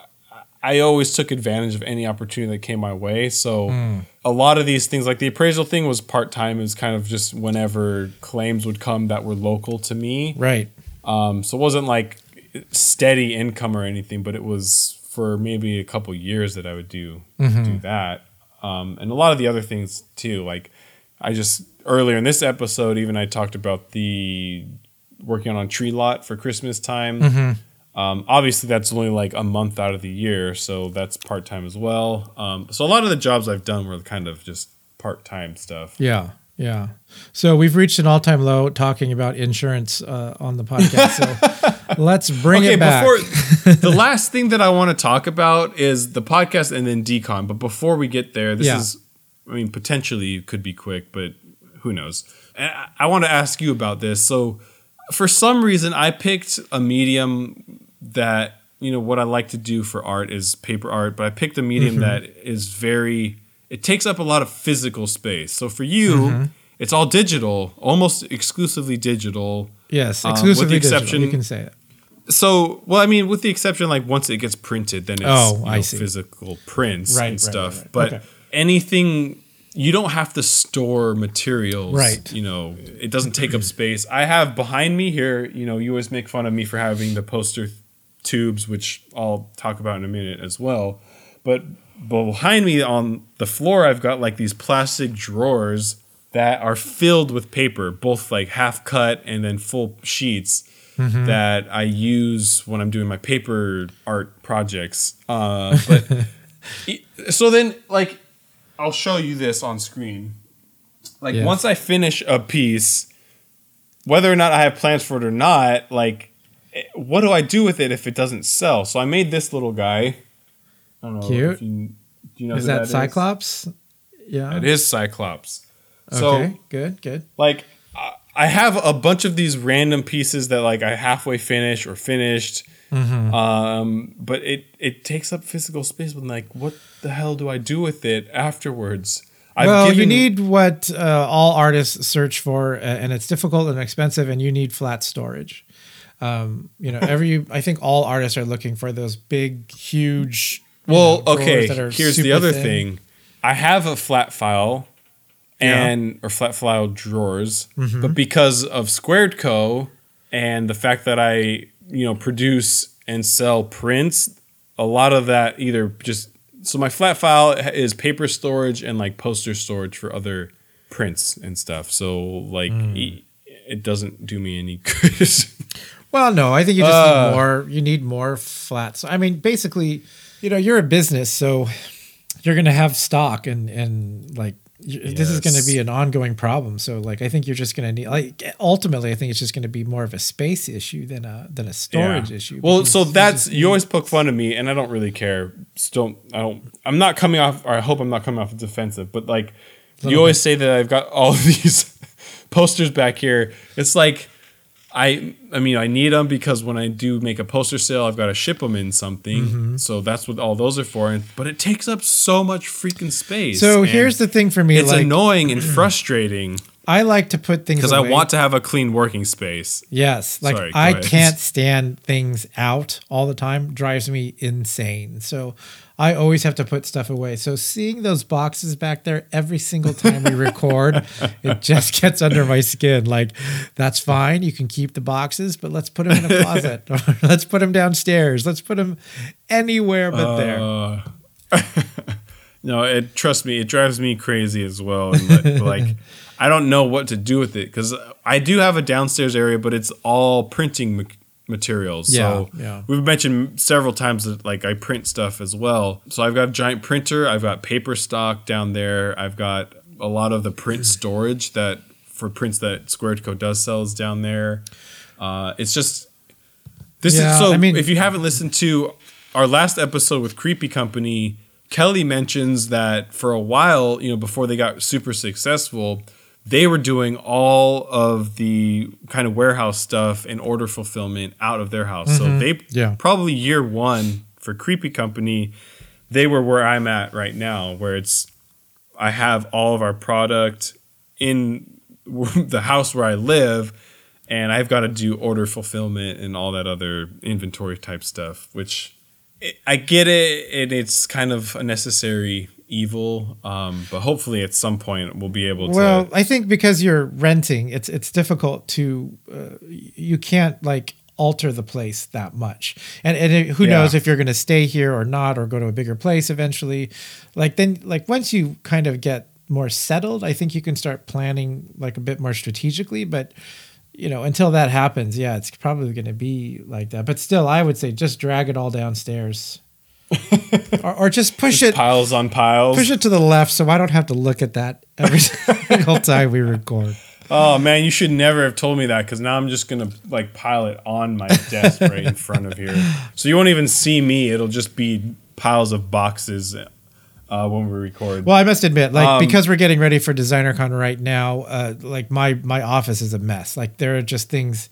S2: I always took advantage of any opportunity that came my way. So
S3: Hmm.
S2: A lot of these things, like the appraisal thing, was part time. It was kind of just whenever claims would come that were local to me.
S3: Right.
S2: Um, so it wasn't like steady income or anything, but it was for maybe a couple years that I would do do that. Um, and a lot of the other things too. Like I just earlier in this episode, even I talked about the working on a tree lot for Christmas time. Um, obviously, that's only like a month out of the year, so that's part time as well. Um, so a lot of the jobs I've done were kind of just part time stuff.
S3: Yeah. Yeah. So we've reached an all time low talking about insurance uh, on the podcast. So [laughs] let's bring
S2: okay,
S3: it back.
S2: before [laughs] the last thing that I want to talk about is the podcast and then decon. But before we get there, this
S3: Yeah.
S2: is, I mean, potentially could be quick, but who knows? And I, I want to ask you about this. So, for some reason, I picked a medium that you know what I like to do for art is paper art, but I picked a medium
S3: Mm-hmm.
S2: that is very. It takes up a lot of physical space. So for you,
S3: Mm-hmm.
S2: it's all digital, almost exclusively digital.
S3: yes.
S2: um, with
S3: Exclusively
S2: the
S3: digital.
S2: exception-
S3: You can say it.
S2: So, well, I mean, with the exception, like once it gets printed, then it's
S3: Oh,
S2: you
S3: I
S2: know,
S3: see.
S2: physical prints
S3: Right, right,
S2: and stuff.
S3: right, right.
S2: But
S3: Okay.
S2: anything, you don't have to store materials.
S3: Right.
S2: You know, it doesn't take up space. I have behind me here, you know, you always make fun of me for having the poster tubes, which I'll talk about in a minute as well. But behind me on the floor, I've got like these plastic drawers that are filled with paper, both like half cut and then full sheets
S3: Mm-hmm.
S2: that I use when I'm doing my paper art projects. Uh, but [laughs] so then, like, I'll show you this on screen. Like,
S3: Yes.
S2: once I finish a piece, whether or not I have plans for it or not, like, what do I do with it if it doesn't sell? So I made this little guy. I don't know.
S3: Cute.
S2: You, do you know
S3: Is
S2: who
S3: that Cyclops? Yeah.
S2: It is Cyclops.
S3: Okay.
S2: So
S3: good. Good.
S2: like I- have a bunch of these random pieces that like I halfway finish or finished.
S3: Mm-hmm.
S2: Um, but it it takes up physical space. But like, what the hell do I do with it afterwards?
S3: well, you need what uh, all artists search for, and it's difficult and expensive, and you need flat storage. Um, you know, every I think all artists are looking for those big, huge.
S2: Well,
S3: know,
S2: okay. Here's the other
S3: thin.
S2: thing. I have a flat file
S3: Yeah.
S2: and or flat file drawers,
S3: Mm-hmm.
S2: but because of Squared Co. and the fact that I you know produce and sell prints, a lot of that either just so my flat file is paper storage and like poster storage for other prints and stuff. So like
S3: Hmm.
S2: e- it doesn't do me any [laughs] good.
S3: Well, no, I think you just
S2: Uh.
S3: need more. You need more flats. I mean, basically, you know, you're a business, so you're going to have stock, and and like you this is going to be an ongoing problem. So, like, I think you're just going to need. Like, ultimately, I think it's just going to be more of a space issue than a than a storage
S2: Yeah.
S3: issue.
S2: Well, so that's you always poke fun of me, and I don't really care. Still, I don't. I'm not coming off, or I hope I'm not coming off defensive. But like, you always say that I've got all of [laughs] these posters back here. It's like, I, I mean, I need them because when I do make a poster sale, I've got to ship them in something.
S3: Mm-hmm.
S2: So that's what all those are for. And but it takes up so much freaking space.
S3: So here's the thing for me.
S2: It's
S3: like,
S2: annoying and [clears throat] frustrating
S3: I like to put things
S2: because I want to have a clean working space.
S3: Yes, like
S2: Sorry,
S3: I
S2: ahead. [laughs]
S3: can't stand things out all the time. Drives me insane. So I always have to put stuff away. So seeing those boxes back there every single time we record, [laughs] it just gets under my skin. Like that's fine. You can keep the boxes, but let's put them in a closet. or [laughs] let's put them downstairs. Let's put them anywhere but there.
S2: Uh, no, it trust me, it drives me crazy as well. And like, like, I don't know what to do with it because I do have a downstairs area, but it's all printing ma- materials. so
S3: Yeah, yeah.
S2: we've mentioned several times that like I print stuff as well. So I've got a giant printer. I've got paper stock down there. I've got a lot of the print storage that for prints that Squared Co does sells down there. Uh, it's just this
S3: Yeah,
S2: is so.
S3: I mean-
S2: if you haven't listened to our last episode with Creepy Company, Kelly mentions that for a while, you know, before they got super successful, they were doing all of the kind of warehouse stuff and order fulfillment out of their house. So they
S3: Mm-hmm. Yeah.
S2: probably year one for Creepy Company, they were where I'm at right now, where it's I have all of our product in [laughs] the house where I live, and I've got to do order fulfillment and all that other inventory type stuff. Which I get it, and it's kind of a necessary evil. Um, but hopefully, at some point, we'll be able to.
S3: Well, I think because you're renting, it's it's difficult to uh, you can't like alter the place that much, and and it, who
S2: Yeah.
S3: knows if you're going to stay here or not, or go to a bigger place eventually. Like then, like once you kind of get more settled, I think you can start planning like a bit more strategically. But you know, until that happens, yeah, it's probably going to be like that. But still, I would say just drag it all downstairs. Or, or just push it
S2: piles on piles.
S3: push it to the left so I don't have to look at that every [laughs] single time we record.
S2: Oh man, you should never have told me that because now I'm just gonna like pile it on my desk right in front of here, so you won't even see me. It'll just be piles of boxes uh, when we record.
S3: Well, I must admit, like
S2: Um,
S3: because we're getting ready for DesignerCon right now, uh, like my my office is a mess. Like there are just things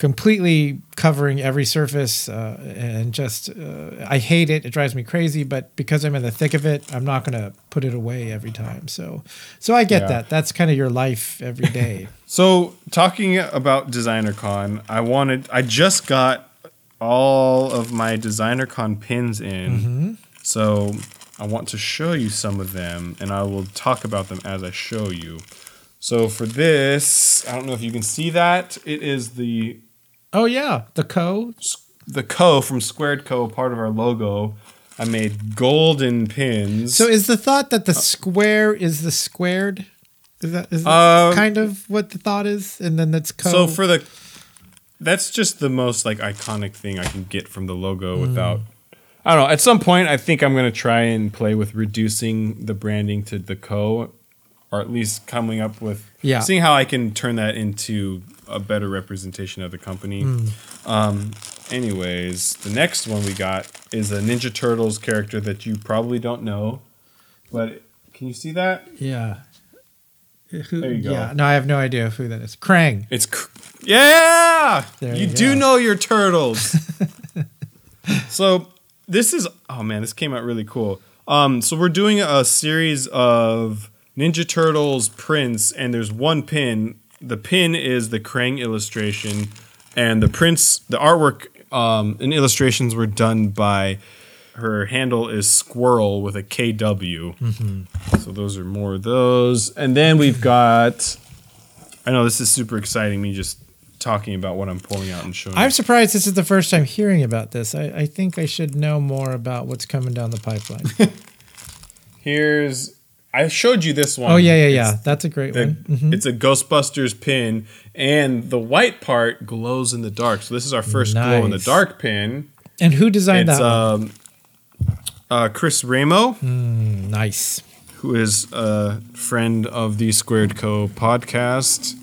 S3: completely covering every surface, uh, and just uh, I hate it. It drives me crazy. But because I'm in the thick of it, I'm not going to put it away every time. So, so I get
S2: Yeah.
S3: that. That's kind of your life every day. [laughs]
S2: So talking about DesignerCon I wanted I just got all of my DesignerCon pins in. So I want to show you some of them and I will talk about them as I show you. So for this, I don't know if you can see that. It is the
S3: oh yeah, the co.
S2: the co from Squared Co, part of our logo. I made golden pins.
S3: So is the thought that the square is the squared? Is that is that
S2: Um,
S3: kind of what the thought is? And then that's co.
S2: So for the that's just the most like iconic thing I can get from the logo
S3: Hmm.
S2: without I don't know. At some point I think I'm gonna try and play with reducing the branding to the co or at least coming up with
S3: Yeah.
S2: seeing how I can turn that into a better representation of the company.
S3: Hmm.
S2: Um anyways, the next one we got is a Ninja Turtles character that you probably don't know. But can you see that?
S3: yeah. Who,
S2: There you go.
S3: Yeah. No, I have no idea who that is. Krang.
S2: It's cr- yeah.
S3: There
S2: you
S3: you
S2: do know your turtles. [laughs] so this is oh man, this came out really cool. Um, so we're doing a series of Ninja Turtles prints, and there's one pin. The pin is the Krang illustration, and the prints, the artwork um, and illustrations were done by her handle is Squirrel with a KW.
S3: Mm-hmm.
S2: So those are more of those, and then we've got. I know this is super exciting. Me just talking about what I'm pulling out and showing.
S3: I'm surprised this is the first time hearing about this. I, I think I should know more about what's coming down the pipeline. [laughs]
S2: Here's I showed you this one.
S3: Oh yeah, yeah,
S2: It's
S3: yeah. That's a great
S2: the-
S3: one. Mhm.
S2: It's a Ghostbusters pin, and the white part glows in the dark. So this is our first glow in the dark pin.
S3: And who designed
S2: It's
S3: that?
S2: um, uh, Chris Ramo,
S3: nice.
S2: who is a friend of the Squared Co podcast.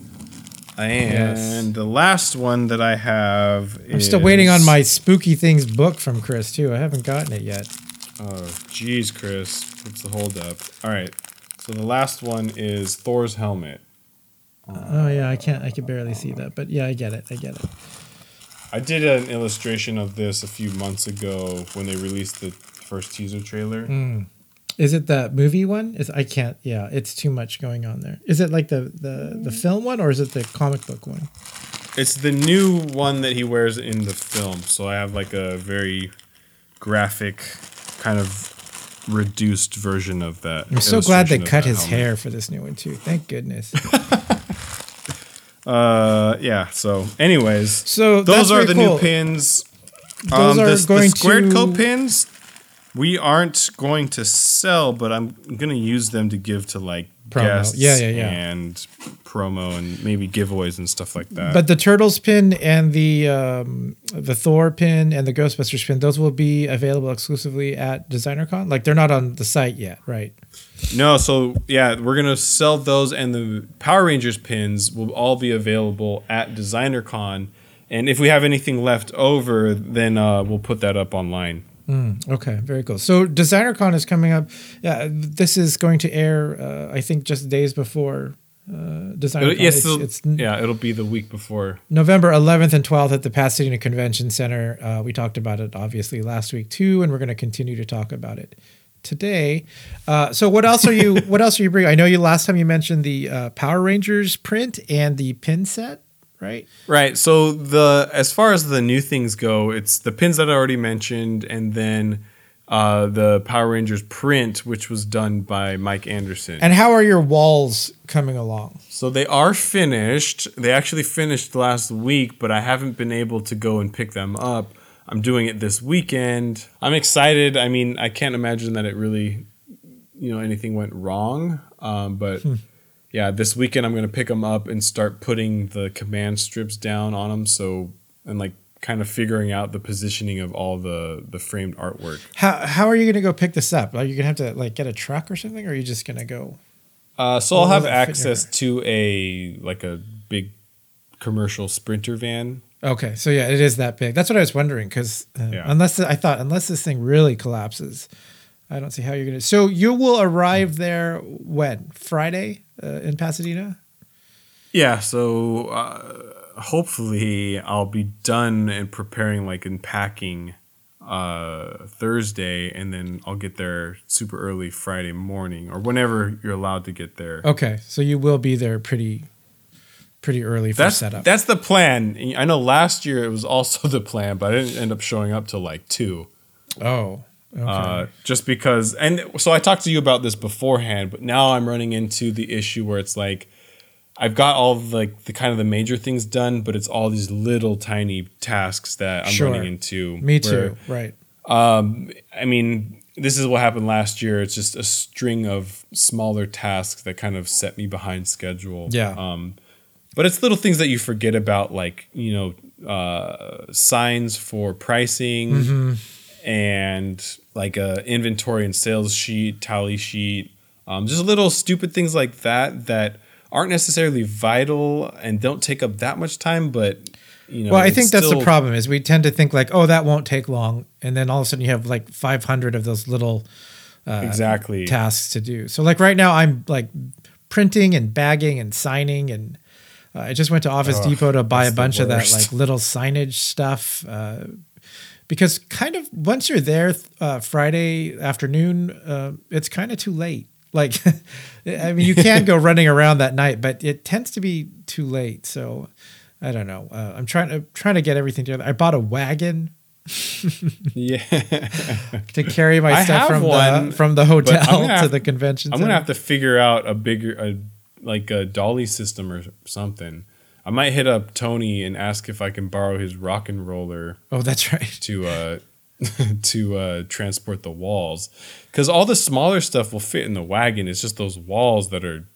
S2: I am. And the last one that I have
S3: I'm still waiting on my spooky things book from Chris too. I haven't gotten it yet.
S2: Oh, jeez, Chris. What's the holdup? All right. So the last one is Thor's helmet.
S3: Oh yeah, I can't. I can barely see that, but yeah, I get it. I get it.
S2: I did an illustration of this a few months ago when they released the first teaser trailer.
S3: Hmm. Is it the movie one? Is I can't. Yeah, it's too much going on there. Is it like the the the film one or is it the comic book one?
S2: It's the new one that he wears in the film. So I have like a very graphic, kind of reduced version of that.
S3: I'm so glad they cut his
S2: helmet.
S3: hair for this new one too. Thank goodness. [laughs]
S2: Uh, yeah. So, anyways,
S3: So
S2: those are the
S3: cool.
S2: new pins.
S3: Those
S2: um,
S3: are
S2: the,
S3: going
S2: the squared
S3: to-
S2: co pins. We aren't going to sell, but I'm going to use them to give to like
S3: Promo. Yeah, yeah, yeah.
S2: and promo and maybe giveaways and stuff like that.
S3: But the Turtles pin and the um, the Thor pin and the Ghostbusters pin, those will be available exclusively at DesignerCon. Like they're not on the site yet, right?
S2: No, so yeah, we're gonna sell those, and the Power Rangers pins will all be available at DesignerCon. And if we have anything left over, then uh, we'll put that up online.
S3: Okay, very cool. So DesignerCon is coming up. Yeah, this is going to air, uh, I think, just days before uh, DesignerCon.
S2: But yes,
S3: it's,
S2: it'll-
S3: it's
S2: yeah, it'll be the week before.
S3: November 11th and 12th at the Pasadena Convention Center. Uh, we talked about it obviously last week too, and we're going to continue to talk about it today. Uh, so what else are you? [laughs] what else are you bringing? I know you last time you mentioned the uh, Power Rangers print and the pin set, right?
S2: Right. So the as far as the new things go, it's the pins that I already mentioned, and then uh, the Power Rangers print, which was done by Mike Anderson.
S3: And how are your walls coming along?
S2: So they are finished. They actually finished last week, but I haven't been able to go and pick them up. I'm doing it this weekend. I'm excited. I mean, I can't imagine that it really, you know, anything went wrong. Um, but yeah, this weekend I'm going to pick them up and start putting the command strips down on them. So and like kind of figuring out the positioning of all the the framed artwork.
S3: How how are you going to go pick this up? Are you going to have to like get a truck or something, or are you just going to go?
S2: Uh, so I'll have
S3: that fit in your
S2: access to a like a big commercial sprinter van.
S3: Okay, so yeah, it is that big. That's what I was wondering because uh,
S2: Yeah.
S3: unless I thought unless this thing really collapses, I don't see how you're gonna. So you will arrive there when Friday uh, in Pasadena.
S2: Yeah, so uh, hopefully I'll be done and preparing like and packing uh, Thursday, and then I'll get there super early Friday morning or whenever you're allowed to get there.
S3: Okay, so you will be there pretty, pretty early for
S2: That's
S3: setup.
S2: that's the plan. I know last year it was also [laughs] the plan, but I didn't end up showing up till like two.
S3: oh, okay.
S2: Uh, just because, and so I talked to you about this beforehand, but now I'm running into the issue where it's like I've got all of, like the kind of the major things done, but it's all these little tiny tasks that I'm
S3: Sure.
S2: running into.
S3: Me
S2: where-
S3: too. Right.
S2: Um, I mean, this is what happened last year. It's just a string of smaller tasks that kind of set me behind schedule.
S3: Yeah.
S2: Um, but it's little things that you forget about, like you know, uh, signs for pricing
S3: Mm-hmm.
S2: and like a inventory and sales sheet, tally sheet. Um, just little stupid things like that that aren't necessarily vital and don't take up that much time, but you know.
S3: well, I think that's the problem is we tend to think like, oh, that won't take long, and then all of a sudden you have like 500 of those little
S2: Exactly.
S3: tasks to do. So like right now I'm like printing and bagging and signing and uh, I just went to Office
S2: Ugh,
S3: Depot to buy a bunch of that like little signage stuff uh, because kind of once you're there uh, Friday afternoon uh, it's kind of too late. Like [laughs] I mean you can go [laughs] running around that night but it tends to be too late. So I don't know. Uh, I'm trying to trying to get everything together. I bought a wagon
S2: Yeah. [laughs]
S3: to carry my
S2: I
S3: stuff from
S2: one,
S3: the from the hotel
S2: gonna have-
S3: the convention.
S2: I'm gonna have to figure out a bigger, a, like a dolly system or something. I might hit up Tony and ask if I can borrow his rock and roller
S3: Oh, that's right.
S2: to uh, [laughs] to uh, transport the walls because all the smaller stuff will fit in the wagon. It's just those walls that are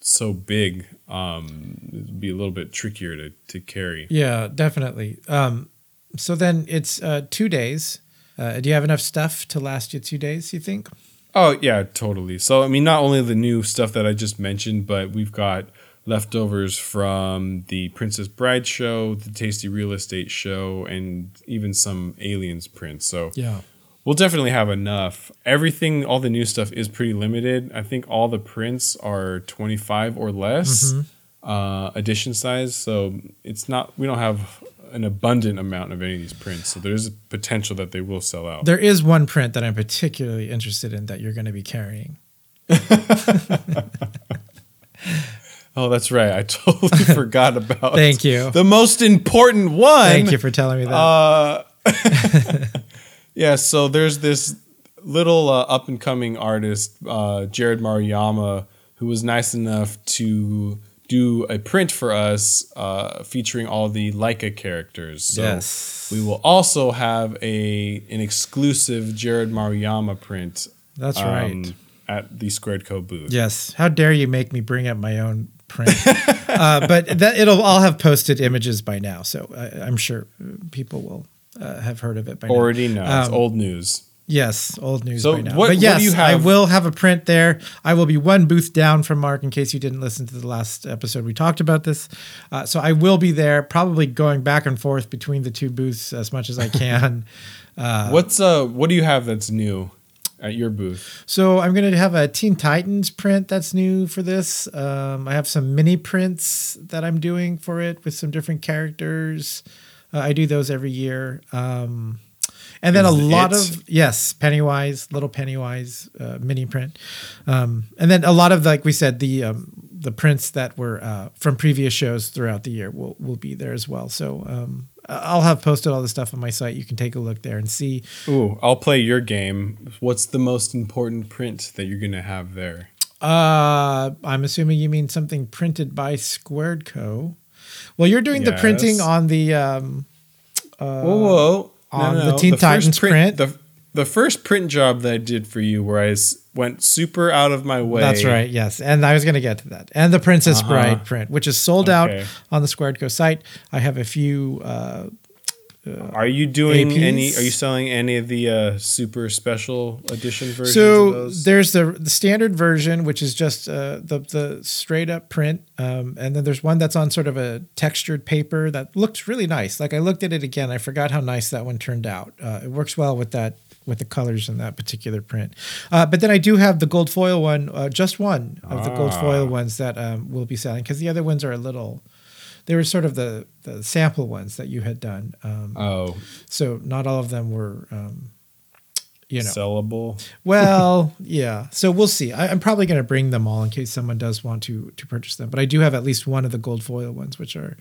S2: so big. Um, it'd be a little bit trickier to to carry.
S3: Yeah, definitely. Um, so then it's uh, two days. Uh, do you have enough stuff to last you two days? You think?
S2: Oh yeah, totally. So I mean, not only the new stuff that I just mentioned, but we've got leftovers from the Princess Bride show, the Tasty Real Estate show, and even some Aliens prints. So
S3: Yeah.
S2: we'll definitely have enough. Everything, all the new stuff is pretty limited. I think all the prints are 25 or less uh, edition size. So it's not, we don't have an abundant amount of any of these prints. So there's a potential that they will sell out.
S3: There is one print that I'm particularly interested in that you're going to be carrying. [laughs] [laughs]
S2: Oh, that's right. I [laughs] totally [laughs] forgot about.
S3: Thank you.
S2: The most important one.
S3: Thank you for telling me that.
S2: Uh, [laughs] yeah. So there's this little uh, up and coming artist, uh, Jared Maruyama, who was nice enough to do a print for us uh, featuring all the Laika characters. So
S3: Yes.
S2: we will also have a an exclusive Jared Maruyama print.
S3: That's
S2: um,
S3: right.
S2: At the Squared Co booth.
S3: Yes. How dare you make me bring up my own print? uh, but that it'll all have posted images by now, so I, I'm sure people will uh, have heard of it by now.
S2: Already know. it's
S3: Um,
S2: old news.
S3: Yes, old news
S2: So
S3: by now.
S2: what-
S3: but
S2: what do
S3: yes, I will have a print there. I will be one booth down from Mark in case you didn't listen to the last episode. We talked about this. Uh, so I will be there, probably going back and forth between the two booths as much as I can. [laughs]
S2: What's uh? What do you have that's new at your booth?
S3: so I'm going to have a Teen Titans print that's new for this. Um, I have some mini prints that I'm doing for it with some different characters. Uh, I do those every year. Um, and then
S2: Is
S3: a lot
S2: it-
S3: of yes, Pennywise, little Pennywise uh, mini print, um, and then a lot of like we said the um, the prints that were uh, from previous shows throughout the year will will be there as well. So um, I'll have posted all the stuff on my site. You can take a look there and see.
S2: Ooh, I'll play your game. What's the most important print that you're gonna have there?
S3: Uh, I'm assuming you mean something printed by Squared Co. Well, you're doing the printing on the um,
S2: whoa, whoa!
S3: on the Teen
S2: first
S3: Titans print?
S2: The the first print job that I did for you, where I went super out of my way.
S3: That's right. Yes, and I was going to get to that. And the Princess
S2: Uh-huh.
S3: Bride print, which is sold out on the Squared Co site. I have a few. Uh,
S2: Are you doing
S3: APs?
S2: any? Are you selling any of the uh, super special edition versions? of
S3: so
S2: those?
S3: there's the the standard version, which is just uh, the the straight up print, um, and then there's one that's on sort of a textured paper that looks really nice. Like I looked at it again, I forgot how nice that one turned out. Uh, it works well with that with the colors in that particular print. Uh, but then I do have the gold foil one, uh, just one of the gold
S2: Ah.
S3: foil ones that um, we'll be selling because the other ones are a little. They were sort of the, the sample ones that you had done. Um,
S2: oh,
S3: so not all of them were, um, you know,
S2: sellable.
S3: well, yeah. So we'll see. I, I'm probably going to bring them all in case someone does want to to purchase them. But I do have at least one of the gold foil ones, which are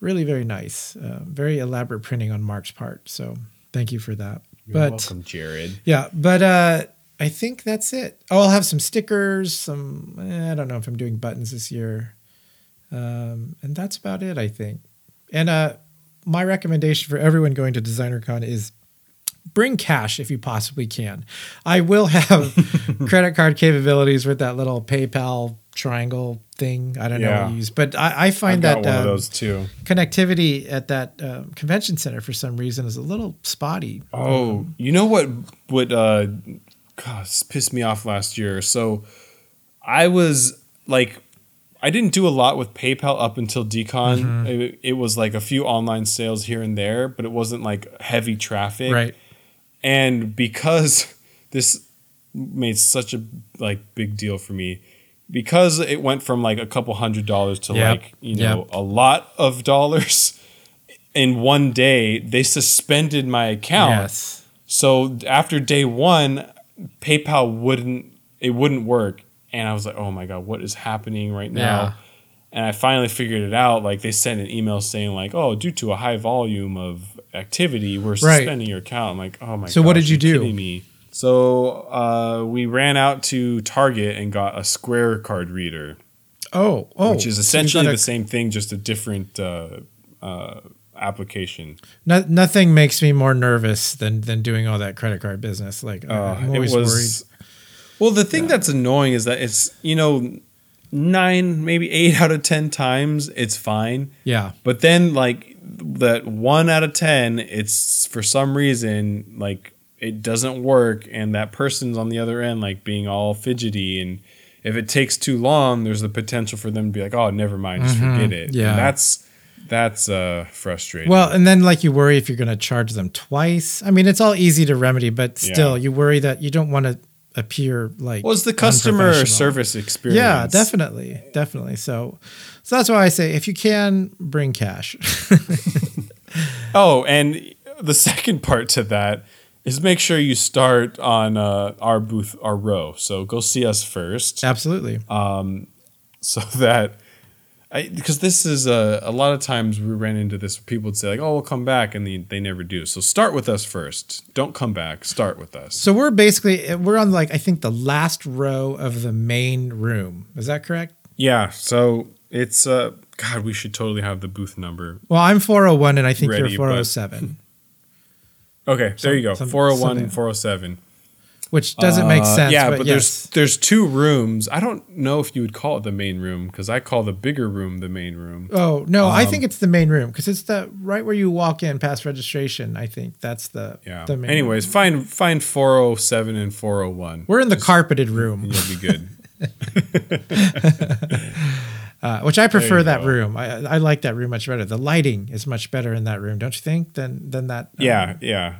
S3: really very nice. Uh, very elaborate printing on Mark's part. So thank you for that.
S2: You're
S3: but
S2: welcome, Jared.
S3: yeah, but uh, I think that's it. Oh, I'll have some stickers. Some eh, I don't know if I'm doing buttons this year, um, and that's about it. I think. And uh, my recommendation for everyone going to DesignerCon is bring cash if you possibly can. I will have [laughs] credit card capabilities with that little PayPal triangle thing. I don't know what you use, but I, I
S2: I've
S3: find that
S2: one of
S3: um,
S2: those too.
S3: connectivity at that um, convention center for some reason is a little spotty.
S2: Oh, you know what? What uh, God, this pissed me off last year. So I was like, I didn't do a lot with PayPal up until Decon.
S3: Mm-hmm.
S2: It, it was like a few online sales here and there, but it wasn't like heavy traffic.
S3: Right.
S2: And because [laughs] this made such a like big deal for me, because it went from like a couple hundred dollars to
S3: Yep.
S2: like you know
S3: Yep.
S2: a lot of dollars in one day, they suspended my account.
S3: Yes.
S2: So after day one, PayPal wouldn't it wouldn't work, and I was like, oh my god, what is happening right now?
S3: Yeah.
S2: And I finally figured it out. Like they sent an email saying like, oh, due to a high volume of activity, we're suspending your account. I'm like, oh my.
S3: God, so what did you do?
S2: Me. So uh, we ran out to Target and got a Square card reader,
S3: Oh, oh,
S2: which is essentially the same thing, just a different uh, uh, application.
S3: No, nothing makes me more nervous than than doing all that credit card business. Like
S2: Uh,
S3: I'm
S2: it
S3: always
S2: was. Well, the thing that's annoying is that it's you know nine, maybe eight [laughs] out of ten times it's fine.
S3: Yeah,
S2: but then like that one out of ten, it's for some reason like it doesn't work, and that person's on the other end like being all fidgety, and if it takes too long, there's the potential for them to be like, oh, never mind, just forget it. And
S3: Yeah.
S2: that's that's uh frustrating.
S3: Well, and then like you worry if you're going to charge them twice. I mean, it's all easy to remedy, but still,
S2: Yeah.
S3: you worry that you don't want to appear like.
S2: well, the customer service experience.
S3: Yeah, definitely, definitely. So, so that's why I say if you can bring cash. [laughs]
S2: Oh, and the second part to that is make sure you start on uh, our booth, our row. So go see us first,
S3: Absolutely.
S2: so [laughs] that because this is a a lot of times we ran into this. People would say like, "Oh, we'll come back," and they, they never do. So start with us first. Don't come back. Start with us.
S3: So we're basically we're on like I think the last row of the main room. Is that correct?
S2: Yeah. So it's uh, God, we should totally have the booth number.
S3: Well, I'm 401 and I think
S2: Ready,
S3: you're
S2: but-
S3: 407,
S2: Okay, there you go.
S3: some-
S2: 401
S3: something.
S2: and 407.
S3: which doesn't make
S2: Uh,
S3: sense.
S2: Yeah,
S3: but,
S2: but,
S3: yes.
S2: there's there's two rooms. I don't know if you would call it the main room because I call the bigger room the main room.
S3: Oh no, I
S2: Um,
S3: think it's the main room because it's the right where you walk in past registration. I think that's the
S2: Yeah.
S3: The main
S2: Anyways,
S3: room.
S2: find find 407 and 401.
S3: we're in the carpeted room,
S2: and you'll be good. [laughs] [laughs]
S3: uh, which I prefer that
S2: go.
S3: room. I, I like that room much better. The lighting is much better in that room, don't you think? Than than that. um,
S2: yeah, yeah.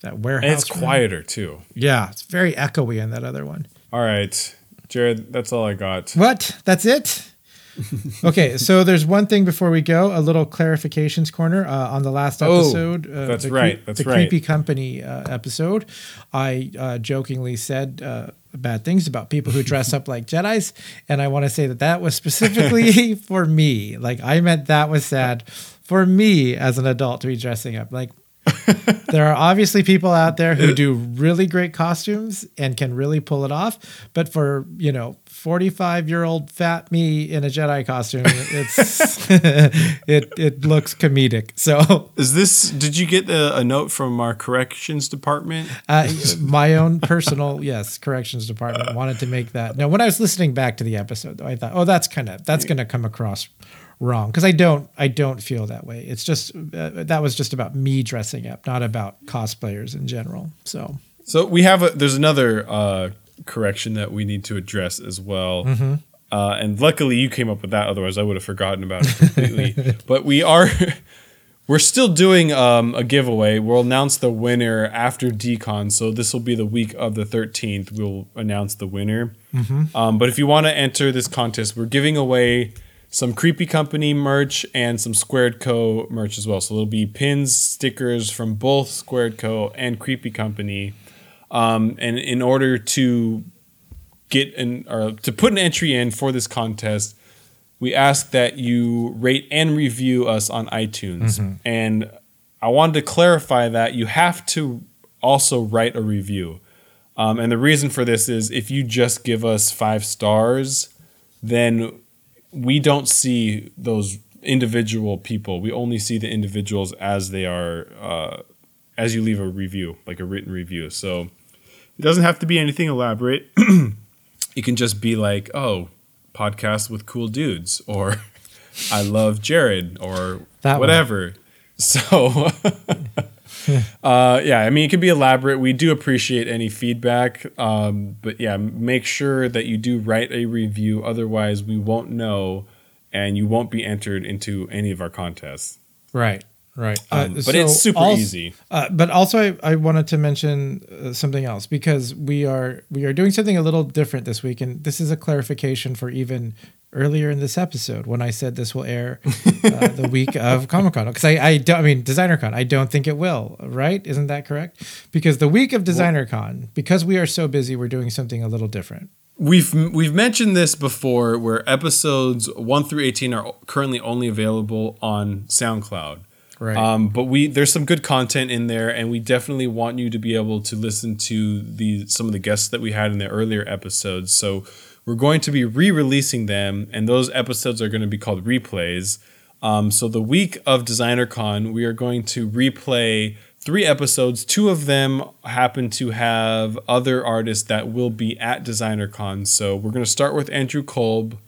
S3: that warehouse.
S2: And it's
S3: room?
S2: quieter too.
S3: Yeah, it's very echoey in that other one.
S2: All right. Jared, that's all I got.
S3: What? That's it? [laughs] okay, so there's one thing before we go, a little clarifications corner uh, on the last
S2: Oh,
S3: episode. uh,
S2: that's
S3: the
S2: right, that's
S3: the
S2: right.
S3: creepy company uh, episode. I uh, jokingly said uh, bad things about people who dress up [laughs] like Jedi's, and I want to say that that was specifically [laughs] for me. Like I meant that was sad for me as an adult to be dressing up like. there are obviously people out there who do really great costumes and can really pull it off but for you know 45 year old fat me in a jedi costume. It's [laughs] it it looks comedic. So
S2: Is this did you get a, a note from our corrections department?
S3: uh, my own personal yes corrections department wanted to make that. Now when i was listening back to the episode though i thought oh that's kind of that's going to come across wrong. Because i don't i don't feel that way. It's just uh, that was just about me dressing up not about cosplayers in general. So
S2: So we have a there's another uh, correction that we need to address as well.
S3: Mm-hmm.
S2: Uh, and luckily you came up with that. Otherwise, I would have forgotten about it completely. [laughs] but we are [laughs] we're still doing um, a giveaway. We'll announce the winner after decon. So this will be the week of the 13th. We'll announce the winner.
S3: Mm-hmm.
S2: Um, but if you want to enter this contest, we're giving away some Creepy Company merch and some Squared Co merch as well. So there'll be pins, stickers from both Squared Co and Creepy Company. Um, and in order to get an or to put an entry in for this contest, we ask that you rate and review us on iTunes. And I wanted to clarify that you have to also write a review. Um, and the reason for this is if you just give us five stars, then we don't see those individual people. We only see the individuals as they are, uh, as you leave a review, like a written review. So it doesn't have to be anything elaborate. [clears throat] it can just be like, oh, podcast with cool dudes, or [laughs] I love Jared, or
S3: That one.
S2: whatever. [laughs] So, uh, yeah, I mean, it can be elaborate. We do appreciate any feedback, um, but yeah, make sure that you do write a review. Otherwise, we won't know, and you won't be entered into any of our contests.
S3: Right, right.
S2: Um, but it's super
S3: als-
S2: easy.
S3: Uh, but also, I, I wanted to mention uh, something else because we are we are doing something a little different this week, and this is a clarification for even earlier in this episode when I said this will air uh, [laughs] the week of Comic Con because I I don't I mean Designer Con I don't think it will right isn't that correct because the week of Designer Con because we are so busy we're doing something a little different
S2: We've we've mentioned this before, where episodes one through eighteen are currently only available on SoundCloud.
S3: Right
S2: Um, but we there's some good content in there, and we definitely want you to be able to listen to the some of the guests that we had in the earlier episodes. So we're going to be re-releasing them, and those episodes are going to be called replays. Um, so the week of DesignerCon, we are going to replay three episodes. Two of them happen to have other artists that will be at DesignerCon. So we're going to start with Andrew Kolb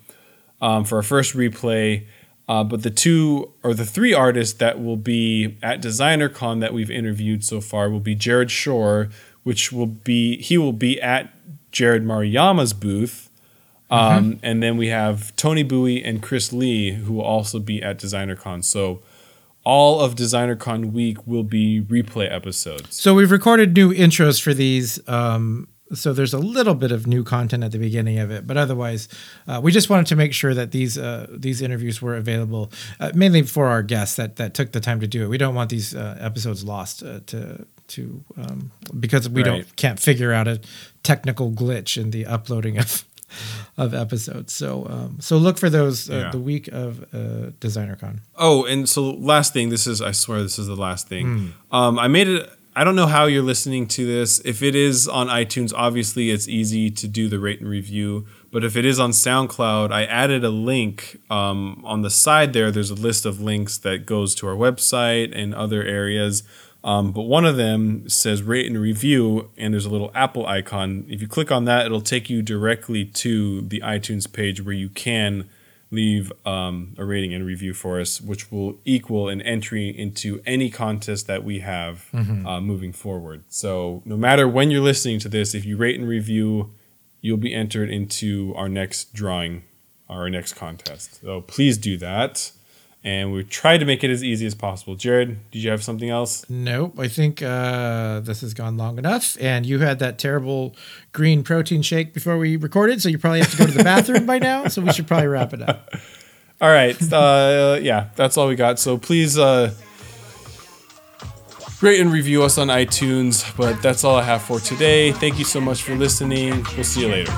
S2: um, for our first replay. Uh, but the two or the three artists that will be at DesignerCon that we've interviewed so far will be Jared Shore, which will be he will be at Jared Maruyama's booth. Um, And then we have Tony Bowie and Chris Lee, who will also be at DesignerCon. So all of DesignerCon week will be replay episodes.
S3: So we've recorded new intros for these. Um, so there's a little bit of new content at the beginning of it, but otherwise, uh, we just wanted to make sure that these uh, these interviews were available, uh, mainly for our guests that that took the time to do it. We don't want these uh, episodes lost uh, to to um, because we
S2: Right.
S3: don't can't figure out a technical glitch in the uploading of of episodes. So um, so look for those uh,
S2: Yeah.
S3: the week of uh, DesignerCon.
S2: Oh, and so last thing, this is I swear this is the last thing. Um, I made it. I don't know how you're listening to this. If it is on iTunes, obviously it's easy to do the rate and review. But if it is on SoundCloud, I added a link um, on the side there. There's a list of links that goes to our website and other areas. Um, but one of them says rate and review, and there's a little Apple icon. If you click on that, it'll take you directly to the iTunes page where you can leave um, a rating and review for us, which will equal an entry into any contest that we have uh, moving forward. So, no matter when you're listening to this, if you rate and review, you'll be entered into our next drawing, our next contest. So, please do that. And we tried to make it as easy as possible. Jared, did you have something else?
S3: Nope. I think uh, this has gone long enough. And you had that terrible green protein shake before we recorded, so you probably have to go to the bathroom by now. So we should probably wrap it up. [laughs]
S2: All right. Uh, yeah, that's all we got. So please uh, rate and review us on iTunes. But that's all I have for today. Thank you so much for listening. We'll see you later.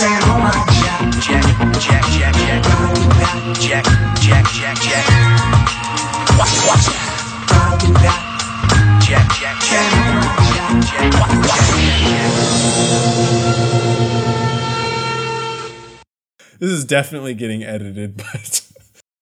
S4: Check, check.
S5: Follow you back,
S4: Check, check, check, check.
S5: follow you back,
S4: Check, check, check.
S5: and alright, Jack.
S4: Check, check, check, check.
S2: This is definitely getting edited, [laughs] but